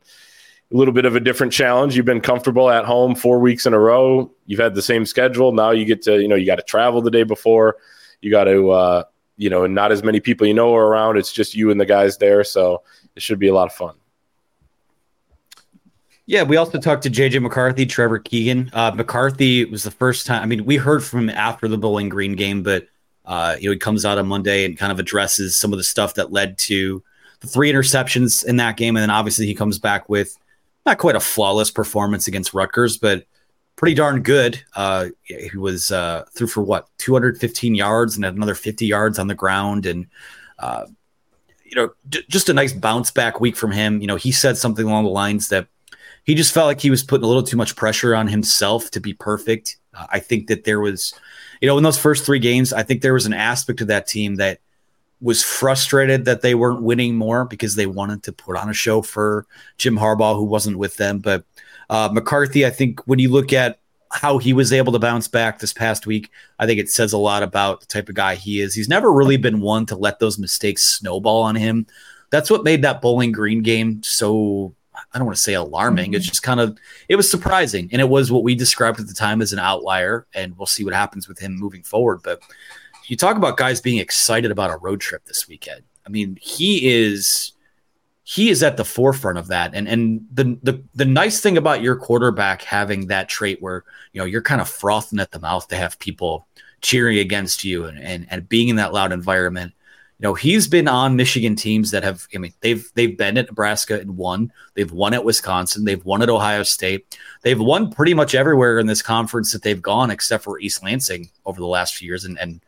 a little bit of a different challenge. You've been comfortable at home four weeks in a row. You've had the same schedule. Now you get to, you know, you got to travel the day before. You got to, uh, you know, and not as many people you know are around. It's just you and the guys there. So it should be a lot of fun. Yeah, we also talked to JJ McCarthy, Trevor Keegan. Uh, McCarthy was the first time. I mean, we heard from him after the Bowling Green game, but uh, you know, he comes out on Monday and kind of addresses some of the stuff that led to the three interceptions in that game, and then obviously he comes back with not quite a flawless performance against Rutgers, but pretty darn good. Uh, he was uh, through for what 215 yards and another 50 yards on the ground, and uh, you know, d- just a nice bounce back week from him. You know, he said something along the lines that he just felt like he was putting a little too much pressure on himself to be perfect. Uh, I think that there was, you know, in those first three games, I think there was an aspect of that team that was frustrated that they weren't winning more because they wanted to put on a show for Jim Harbaugh, who wasn't with them. But uh, McCarthy, I think when you look at how he was able to bounce back this past week, I think it says a lot about the type of guy he is. He's never really been one to let those mistakes snowball on him. That's what made that Bowling Green game so I don't want to say alarming. It's mm-hmm. just kind of it was surprising, and it was what we described at the time as an outlier. And we'll see what happens with him moving forward. But you talk about guys being excited about a road trip this weekend. I mean, he is he is at the forefront of that. And and the the the nice thing about your quarterback having that trait where you know you're kind of frothing at the mouth to have people cheering against you and and, and being in that loud environment. You know, he's been on Michigan teams that have, I mean, they've they've been at Nebraska and won. They've won at Wisconsin. They've won at Ohio State. They've won pretty much everywhere in this conference that they've gone, except for East Lansing over the last few years. And, and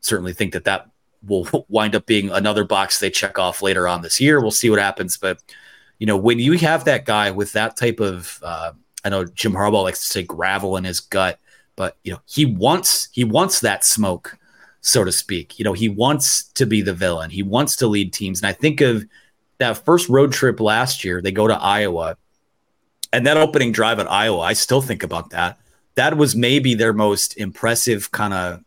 certainly think that that will wind up being another box they check off later on this year. We'll see what happens. But, you know, when you have that guy with that type of, uh, I know Jim Harbaugh likes to say gravel in his gut, but, you know, he wants, he wants that smoke, so to speak. You know, he wants to be the villain. He wants to lead teams. And I think of that first road trip last year, they go to Iowa. And that opening drive at Iowa, I still think about that. That was maybe their most impressive kind of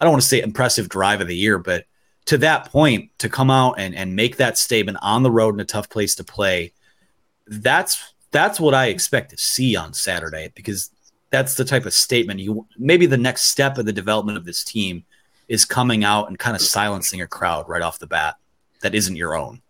I don't want to say impressive drive of the year, but to that point, to come out and, and make that statement on the road in a tough place to play, that's that's what I expect to see on Saturday because that's the type of statement you maybe the next step of the development of this team is coming out and kind of silencing a crowd right off the bat that isn't your own.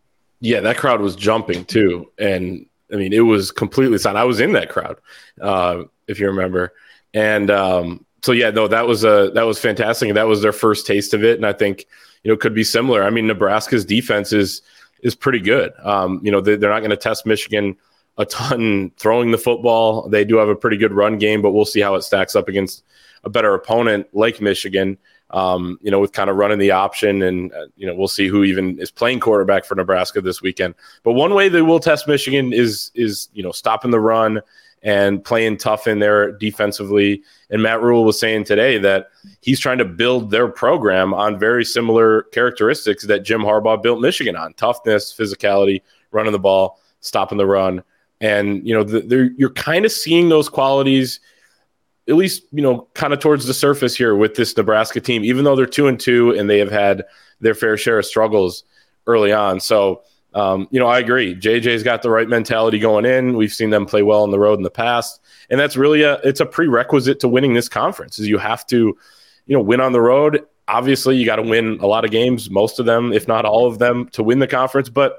Yeah, that crowd was jumping too, and I mean it was completely silent. I was in that crowd, uh, if you remember, and um, so yeah, no, that was a that was fantastic, and that was their first taste of it. And I think you know could be similar. I mean, Nebraska's defense is is pretty good. Um, you know, they, they're not going to test Michigan a ton throwing the football. They do have a pretty good run game, but we'll see how it stacks up against a better opponent like Michigan. Um, you know, with kind of running the option, and uh, you know, we'll see who even is playing quarterback for Nebraska this weekend. But one way they will test Michigan is is you know stopping the run and playing tough in there defensively. And Matt Rhule was saying today that he's trying to build their program on very similar characteristics that Jim Harbaugh built Michigan on toughness, physicality, running the ball, stopping the run. And, you know, the, you're kind of seeing those qualities, at least, you know, kind of towards the surface here with this Nebraska team, even though they're two and two and they have had their fair share of struggles early on. So, um, you know, I agree. JJ's got the right mentality going in. We've seen them play well on the road in the past, and that's really a it's a prerequisite to winning this conference. Is you have to, you know, win on the road. Obviously, you got to win a lot of games, most of them, if not all of them, to win the conference. But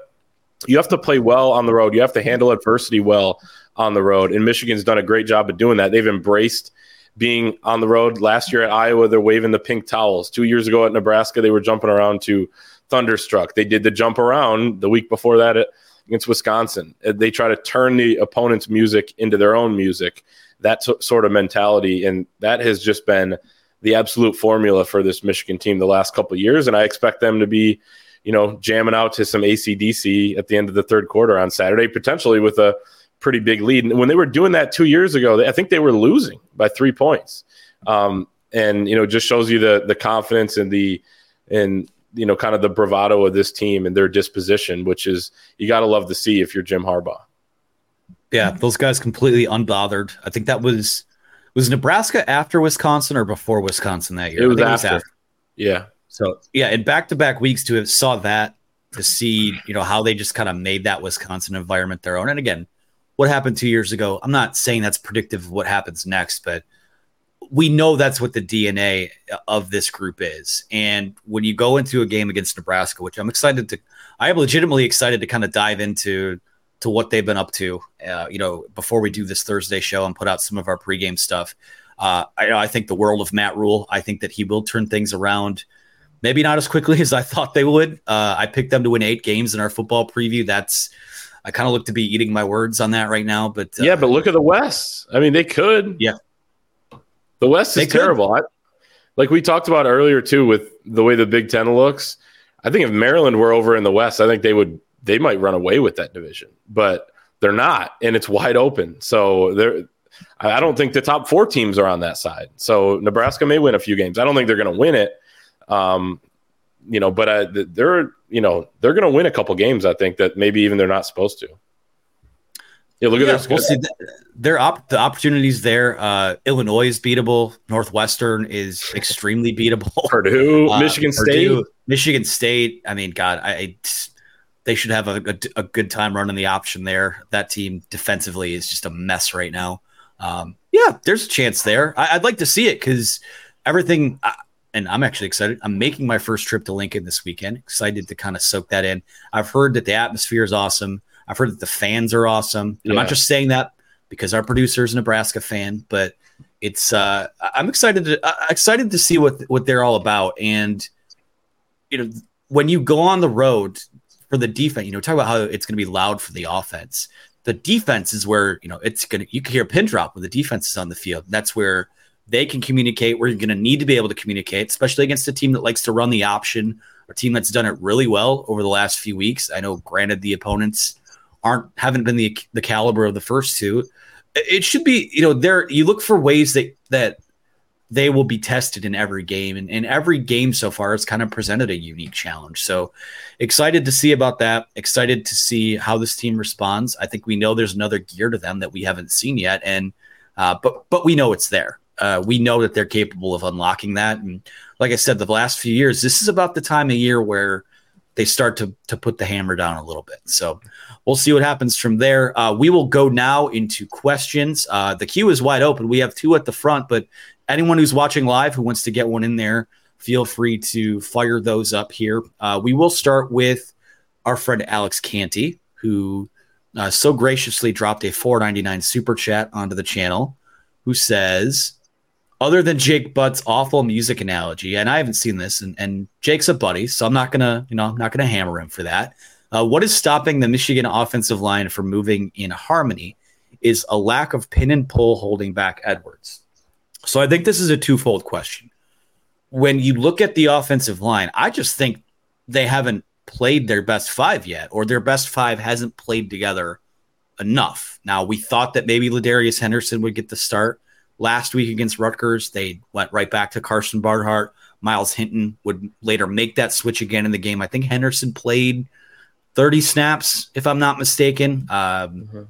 you have to play well on the road. You have to handle adversity well on the road. And Michigan's done a great job of doing that. They've embraced being on the road. Last year at Iowa, they're waving the pink towels. Two years ago at Nebraska, they were jumping around to Thunderstruck. They did the jump around the week before that against Wisconsin. Uh, they try to turn the opponent's music into their own music. That sort of mentality, and that has just been the absolute formula for this Michigan team the last couple years. And I expect them to be, you know, jamming out to some ACDC at the end of the third quarter on Saturday, potentially with a pretty big lead. And when they were doing that two years ago, I think they were losing by three points. Um, and you know, just shows you the the confidence and the and you know kind of the bravado of this team and their disposition, which is you got to love to see if you're Jim Harbaugh. Yeah, those guys completely unbothered. I think that was was Nebraska after Wisconsin or before Wisconsin that year. It was, after. It was after. Yeah. So yeah, in back to back weeks to have saw that to see you know how they just kind of made that Wisconsin environment their own. And again, what happened two years ago. I'm not saying that's predictive of what happens next, but we know that's what the DNA of this group is. And when you go into a game against Nebraska, which I'm excited to, I am legitimately excited to kind of dive into to what they've been up to. Uh, you know, before we do this Thursday show and put out some of our pregame stuff. Uh, I, I think the world of Matt Rhule. I think that he will turn things around. Maybe not as quickly as I thought they would. Uh, I picked them to win eight games in our football preview. That's I kind of look to be eating my words on that right now. But uh, yeah, but look at the West. I mean, they could. Yeah, the West is terrible. I, like we talked about earlier too, with the way the Big Ten looks. I think if Maryland were over in the West, I think they would they might run away with that division, but they're not, and it's wide open. So they're. I don't think the top four teams are on that side. So Nebraska may win a few games. I don't think they're going to win it. Um, you know, but uh, they're you know they're going to win a couple games. I think that maybe even they're not supposed to. Yeah, look yeah, at their we'll Their op- the opportunities there. Uh, Illinois is beatable. Northwestern is extremely beatable. Purdue, uh, Michigan Purdue, State, Michigan State. I mean, God, I, I they should have a, a, a, good time running the option there. That team defensively is just a mess right now. Um, yeah, there's a chance there. I, would like to see it because everything and I'm actually excited. I'm making my first trip to Lincoln this weekend. Excited to kind of soak that in. I've heard that the atmosphere is awesome. I've heard that the fans are awesome. Yeah. I'm not just saying that because our producer is a Nebraska fan, but it's uh, I'm excited to uh, excited to see what what they're all about. And you know, when you go on the road for the defense, you know, talk about how it's going to be loud for the offense. The defense is where you know it's gonna. You can hear a pin drop when the defense is on the field. That's where they can communicate. We're going to need to be able to communicate, especially against a team that likes to run the option, a team that's done it really well over the last few weeks. I know, granted, the opponents aren't haven't been the the caliber of the first two. It should be, you know, there you look for ways that that they will be tested in every game, and, and every game so far has kind of presented a unique challenge. So excited to see about that. Excited to see how this team responds. I think we know there's another gear to them that we haven't seen yet, and uh, but but we know it's there uh, we know that they're capable of unlocking that. And like I said, the last few years, this is about the time of year where they start to to put the hammer down a little bit. So we'll see what happens from there. Uh, we will go now into questions. Uh, the queue is wide open. We have two at the front, but anyone who's watching live who wants to get one in there, feel free to fire those up here. Uh, we will start with our friend Alex Canty, who uh, so graciously dropped a 4.99 super chat onto the channel, who says other than Jake Butt's awful music analogy, and I haven't seen this, and, and Jake's a buddy, so I'm not gonna, you know, I'm not gonna hammer him for that. Uh, what is stopping the Michigan offensive line from moving in harmony is a lack of pin and pull holding back Edwards. So I think this is a twofold question. When you look at the offensive line, I just think they haven't played their best five yet, or their best five hasn't played together enough. Now we thought that maybe Ladarius Henderson would get the start last week against Rutgers. They went right back to Karsen Barnhart. Myles Hinton would later make that switch again in the game. I think Henderson played 30 snaps, if I'm not mistaken. Um, mm-hmm.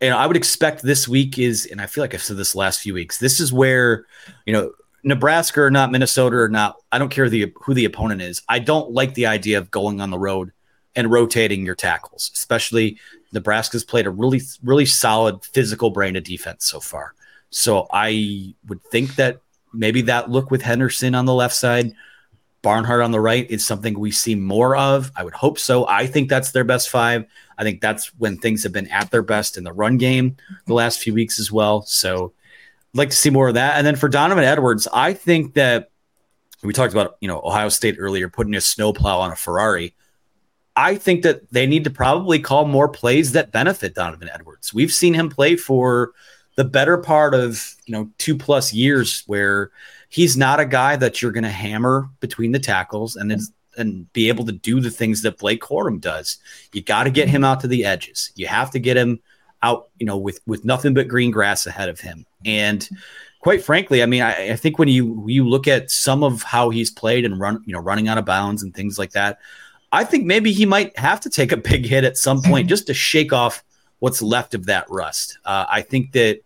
And I would expect this week is, and I feel like I've said this last few weeks, this is where, you know, Nebraska or not, Minnesota or not, I don't care the, who the opponent is. I don't like the idea of going on the road and rotating your tackles, especially Nebraska's played a really, really solid physical brand of defense so far. So I would think that maybe that look with Henderson on the left side Barnhart on the right is something we see more of. I would hope so. I think that's their best five. I think that's when things have been at their best in the run game the last few weeks as well. So I'd like to see more of that. And then for Donovan Edwards, I think that we talked about, you know, Ohio State earlier putting a snowplow on a Ferrari. I think that they need to probably call more plays that benefit Donovan Edwards. We've seen him play for the better part of, you know, two plus years where he's not a guy that you're going to hammer between the tackles and and be able to do the things that Blake Corum does. You got to get him out to the edges. You have to get him out, you know, with with nothing but green grass ahead of him. And quite frankly, I mean, I, I, think when you you look at some of how he's played and run, you know, running out of bounds and things like that, I think maybe he might have to take a big hit at some point just to shake off what's left of that rust. Uh, I think that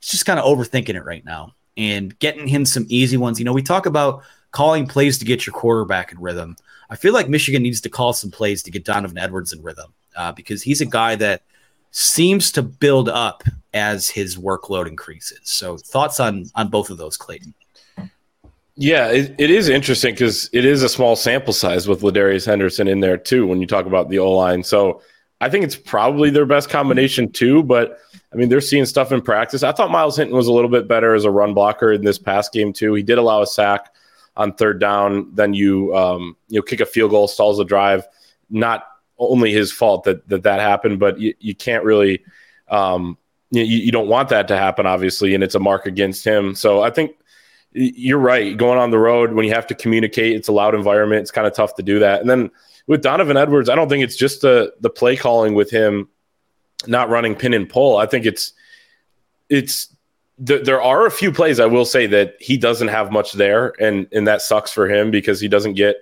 he's just kind of overthinking it right now and getting him some easy ones. You know, we talk about calling plays to get your quarterback in rhythm. I feel like Michigan needs to call some plays to get Donovan Edwards in rhythm uh, because he's a guy that seems to build up as his workload increases. So, thoughts on on both of those, Clayton? Yeah, it, it is interesting because it is a small sample size with Ladarius Henderson in there too. When you talk about the O line, so I think it's probably their best combination too. But I mean, they're seeing stuff in practice. I thought Myles Hinton was a little bit better as a run blocker in this past game too. He did allow a sack on third down. Then you um, you know kick a field goal, stalls a drive. Not only his fault that that, that happened, but you, you can't really um, you, you don't want that to happen, obviously, and it's a mark against him. So I think you're right. Going on the road when you have to communicate, it's a loud environment. It's kind of tough to do that. And then with Donovan Edwards, I don't think it's just the the play calling with him not running pin and pull. I think it's it's th- there are a few plays I will say that he doesn't have much there, and and that sucks for him because he doesn't get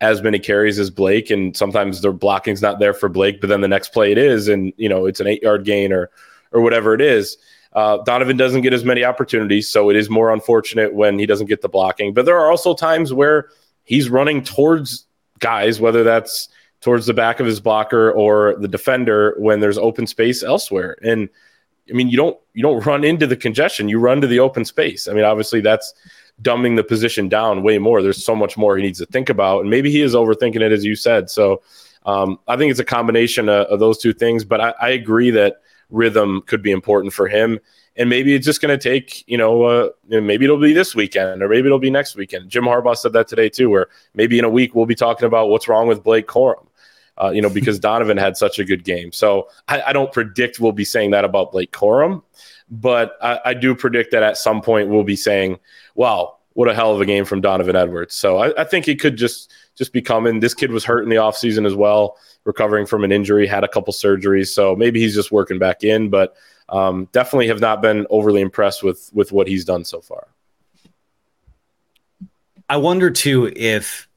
as many carries as Blake, and sometimes the blocking's not there for Blake, but then the next play it is, and you know it's an eight yard gain or or whatever it is. Uh, Donovan doesn't get as many opportunities, so it is more unfortunate when he doesn't get the blocking. But there are also times where he's running towards guys, whether that's towards the back of his blocker or the defender when there's open space elsewhere. And I mean, you don't you don't run into the congestion; you run to the open space. I mean, obviously that's dumbing the position down way more. There's so much more he needs to think about, and maybe he is overthinking it, as you said. So um, I think it's a combination of, of those two things. But I, I, agree that rhythm could be important for him and maybe it's just going to take you know uh, maybe it'll be this weekend or maybe it'll be next weekend. Jim harbaugh said that today too where maybe in a week we'll be talking about what's wrong with blake corum uh, you know because donovan had such a good game. So I, I, don't predict we'll be saying that about blake corum but I, I, do predict that at some point we'll be saying wow what a hell of a game from donovan edwards. So I, I think it could just just be coming. This kid was hurt in the offseason as well recovering from an injury had a couple surgeries so maybe he's just working back in but um, definitely have not been overly impressed with with what he's done so far. I wonder too if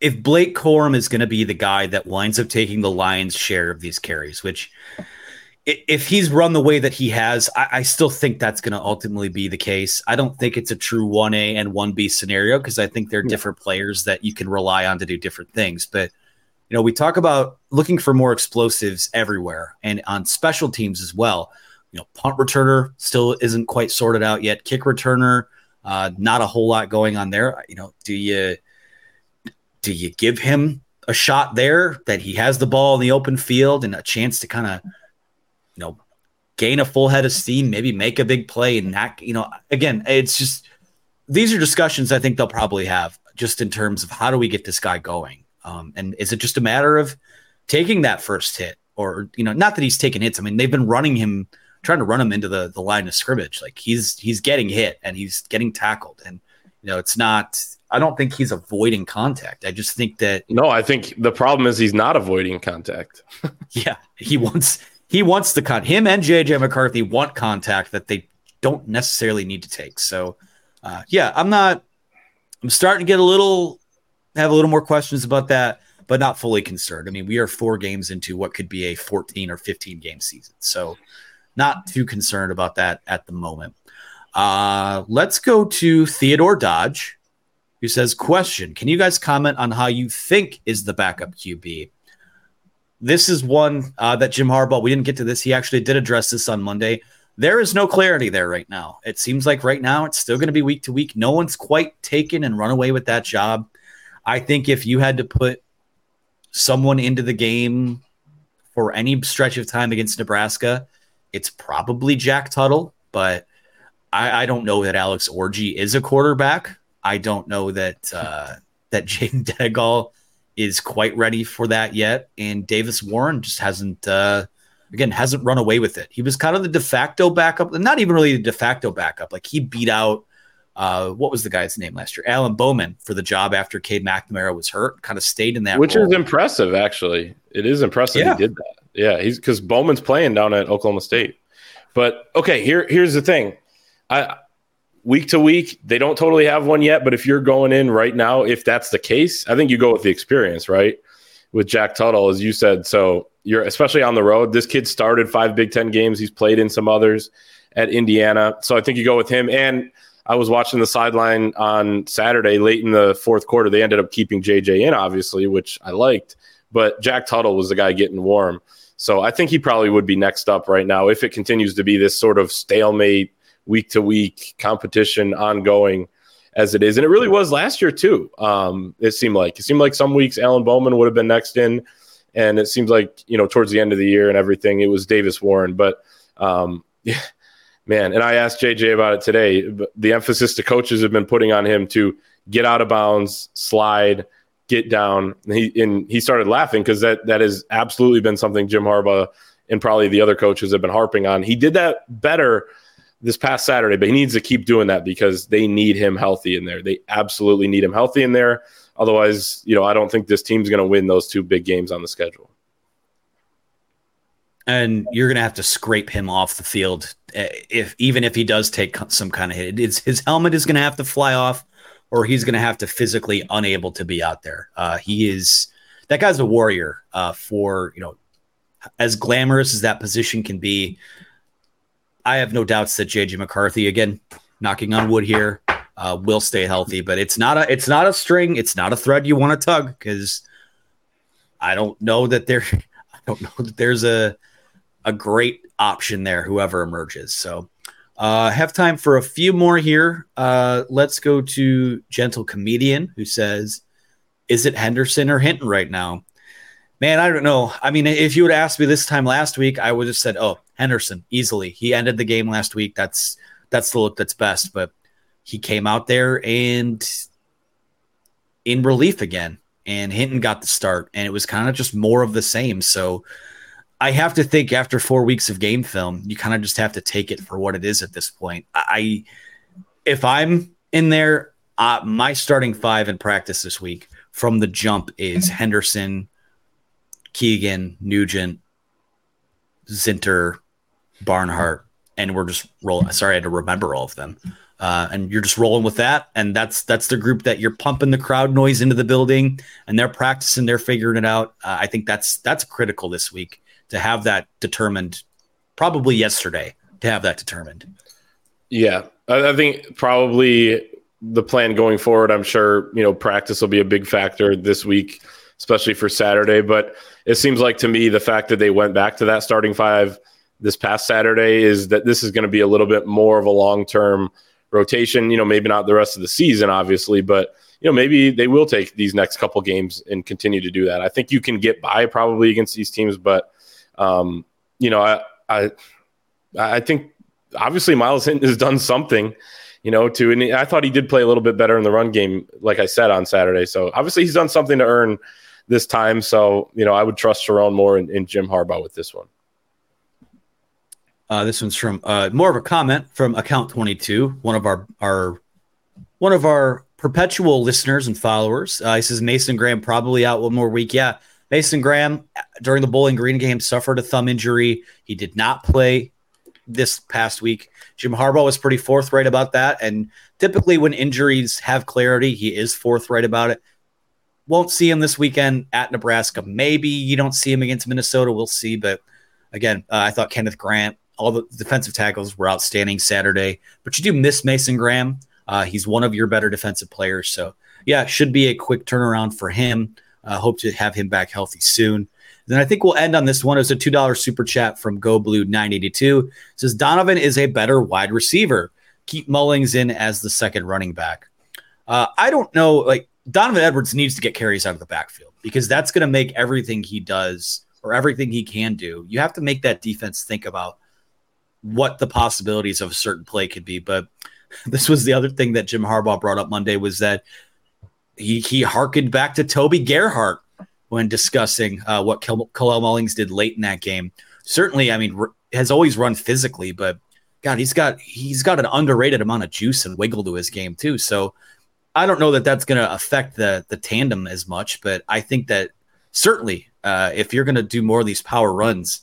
if Blake Corum is going to be the guy that winds up taking the lion's share of these carries, which if he's run the way that he has, I, I still think that's going to ultimately be the case. I don't think it's a true 1A and 1B scenario because I think they're different players that you can rely on to do different things. But you know, we talk about looking for more explosives everywhere and on special teams as well. You know, punt returner still isn't quite sorted out yet. Kick returner, uh, not a whole lot going on there. You know, do you do you give him a shot there that he has the ball in the open field and a chance to kind of, you know, gain a full head of steam, maybe make a big play and not, you know, again, it's just these are discussions I think they'll probably have just in terms of how do we get this guy going. Um, and is it just a matter of taking that first hit, or you know, not that he's taking hits. I mean, they've been running him, trying to run him into the the line of scrimmage. Like he's he's getting hit and he's getting tackled, and you know, it's not. I don't think he's avoiding contact. I just think that no. I think the problem is he's not avoiding contact. yeah, he wants he wants the cut. Him and JJ McCarthy want contact that they don't necessarily need to take. So, uh, yeah, I'm not. I'm starting to get a little have a little more questions about that, but not fully concerned. I mean, we are four games into what could be a 14 or 15 game season. So, not too concerned about that at the moment. Uh, let's go to Theodore Dodge, who says, Question Can you guys comment on how you think is the backup QB? This is one uh, that Jim Harbaugh, we didn't get to this. He actually did address this on Monday. there is no clarity there right now. It seems like right now it's still going to be week to week. No one's quite taken and run away with that job. I think if you had to put someone into the game for any stretch of time against Nebraska, it's probably Jack Tuttle, but I, I don't know that Alex Orji is a quarterback. I don't know that uh, that Jayden Denegal is quite ready for that yet, and Davis Warren just hasn't. Uh, again hasn't run away with it. He was kind of the de facto backup, not even really the de facto backup. Like he beat out uh, what was the guy's name last year? Alan Bowman for the job after Cade McNamara was hurt. Kind of stayed in that, which role. is impressive. Actually, it is impressive yeah. he did that. Yeah, he's because Bowman's playing down at Oklahoma State. But okay, here here's the thing. I week to week, they don't totally have one yet. But if you're going in right now, if that's the case, I think you go with the experience, right? With Jack Tuttle, as you said. So you're especially on the road. This kid started five Big Ten games. He's played in some others at Indiana. So I think you go with him. And I was watching the sideline on Saturday late in the fourth quarter. They ended up keeping JJ in, obviously, which I liked. But Jack Tuttle was the guy getting warm. So I think he probably would be next up right now if it continues to be this sort of stalemate, week to week competition ongoing as it is. And it really was last year, too. Um, it seemed like. It seemed like some weeks Alan Bowman would have been next in and it seems like you know towards the end of the year and everything, it was Davis Warren. But um, yeah, man, and I asked JJ about it today. The emphasis the coaches have been putting on him to get out of bounds, slide, get down. And he and he started laughing because that that has absolutely been something Jim Harbaugh and probably the other coaches have been harping on. He did that better this past Saturday, but he needs to keep doing that because they need him healthy in there. They absolutely need him healthy in there. Otherwise, you know, I don't think this team's going to win those two big games on the schedule. And you're going to have to scrape him off the field eh, if even if he does take some kind of hit. It's, his helmet is going to have to fly off, or he's going to have to physically unable to be out there. Uh, he is that guy's a warrior uh, for you know as glamorous as that position can be. I have no doubts that JJ McCarthy again knocking on wood here uh, will stay healthy. But it's not a it's not a string. It's not a thread you want to tug because I don't know that there I don't know that there's a a great option there. Whoever emerges. So uh, have time for a few more here. Uh, let's go to gentle comedian who says, "Is it Henderson or Hinton right now?" Man, I don't know. I mean, if you would ask me this time last week, I would have said, "Oh, Henderson, easily. He ended the game last week. That's that's the look that's best." But he came out there and in relief again. And Hinton got the start, and it was kind of just more of the same. So I have to think after four weeks of game film, you kind of just have to take it for what it is at this point. I, if I'm in there, uh, my starting five in practice this week from the jump is Henderson, Keegan, Nugent, Zinter, Barnhart, and we're just rolling. Sorry, I had to remember all of them. Uh, and you're just rolling with that. And that's that's the group that you're pumping the crowd noise into the building, and they're practicing, they're figuring it out. Uh, I think that's that's critical this week to have that determined. Probably yesterday to have that determined. Yeah, I, I think probably the plan going forward. I'm sure you know practice will be a big factor this week, especially for Saturday. But it seems like to me the fact that they went back to that starting five this past Saturday is that this is going to be a little bit more of a long term rotation. You know, maybe not the rest of the season, obviously, but you know, maybe they will take these next couple games and continue to do that. I think you can get by probably against these teams, but um, you know, I I I think obviously Myles Hinton has done something, you know, to and I thought he did play a little bit better in the run game, like I said on Saturday. So obviously he's done something to earn this time. So, you know, I would trust Sherrone more and, in Jim Harbaugh with this one. Uh, this one's from uh, more of a comment from account 22, one of our our one of our perpetual listeners and followers. Uh, he says Mason Graham probably out one more week. Yeah, Mason Graham during the Bowling Green game suffered a thumb injury. He did not play this past week. Jim Harbaugh was pretty forthright about that, and typically when injuries have clarity, he is forthright about it. Won't see him this weekend at Nebraska. Maybe you don't see him against Minnesota. We'll see, but again, uh, I thought Kenneth Grant all the defensive tackles were outstanding Saturday, but you do miss Mason Graham. Uh, he's one of your better defensive players. So, yeah, should be a quick turnaround for him. Uh, hope to have him back healthy soon. Then I think we'll end on this one. It's a $2 super chat from Go Blue 982. Says Donovan is a better wide receiver. Keep Mullings in as the second running back. Uh, I don't know. Like Donovan Edwards needs to get carries out of the backfield because that's going to make everything he does or everything he can do. You have to make that defense think about what the possibilities of a certain play could be. But this was the other thing that Jim Harbaugh brought up Monday was that he he harkened back to Toby Gerhart when discussing uh, what Kalel Mullings did late in that game. Certainly, I mean, r- has always run physically, but God, he's got he's got an underrated amount of juice and wiggle to his game too. So I don't know that that's going to affect the the tandem as much, but I think that certainly uh, if you're going to do more of these power runs,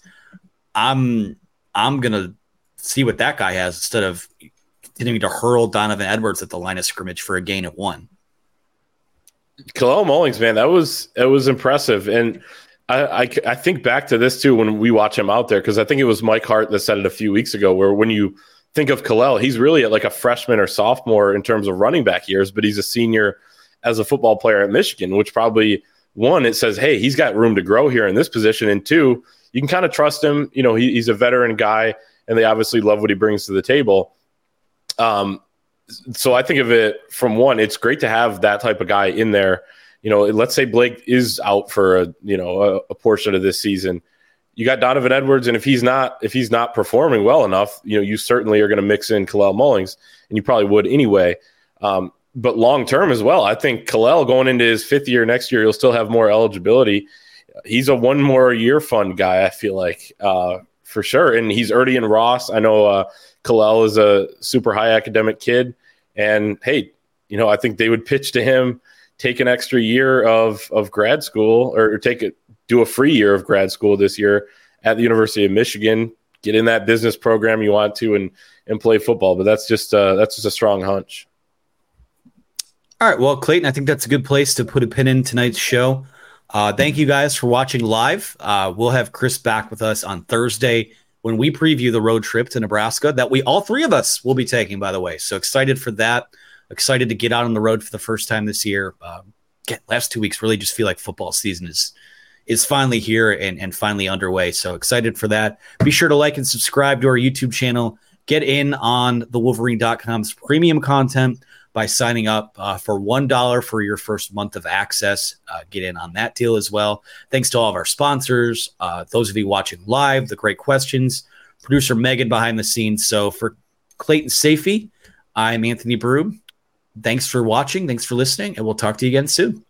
I'm I'm going to see what that guy has instead of continuing to hurl Donovan Edwards at the line of scrimmage for a gain of one. Kalel Mullings, man, that was it was impressive, and I, I, I think back to this too when we watch him out there because I think it was Mike Hart that said it a few weeks ago, where when you think of Kalel, he's really like a freshman or sophomore in terms of running back years, but he's a senior as a football player at Michigan, which probably one it says, hey, he's got room to grow here in this position, and two, you can kind of trust him. You know, he, he's a veteran guy, and they obviously love what he brings to the table. Um, so I think of it from one, it's great to have that type of guy in there. You know, let's say Blake is out for a you know a, a, portion of this season. You got Donovan Edwards, and if he's not if he's not performing well enough, you know, you certainly are going to mix in Kalel Mullings, and you probably would anyway. Um, but long term as well, I think Kalel going into his fifth year next year, he'll still have more eligibility. He's a one more year fund guy. I feel like uh, for sure, and he's already in Ross. I know uh, Kalel is a super high academic kid. And hey, you know, I think they would pitch to him take an extra year of of grad school or take it do a free year of grad school this year at the University of Michigan, get in that business program you want to and and play football. But that's just uh, that's just a strong hunch. All right, well, Clayton, I think that's a good place to put a pin in tonight's show. Uh, thank you guys for watching live. Uh, we'll have Chris back with us on Thursday when we preview the road trip to Nebraska that we all three of us will be taking, by the way. So excited for that. Excited to get out on the road for the first time this year. Um, get, last two weeks really just feel like football season is is finally here and, and finally underway. So excited for that. Be sure to like and subscribe to our YouTube channel. Get in on the Wolverine.com's premium content by signing up uh, for $1 for your first month of access. Uh, get in on that deal as well. Thanks to all of our sponsors, uh, those of you watching live, the great questions, producer Megan behind the scenes. So for Clayton Sayfie, I'm Anthony Broome. Thanks for watching. Thanks for listening. And we'll talk to you again soon.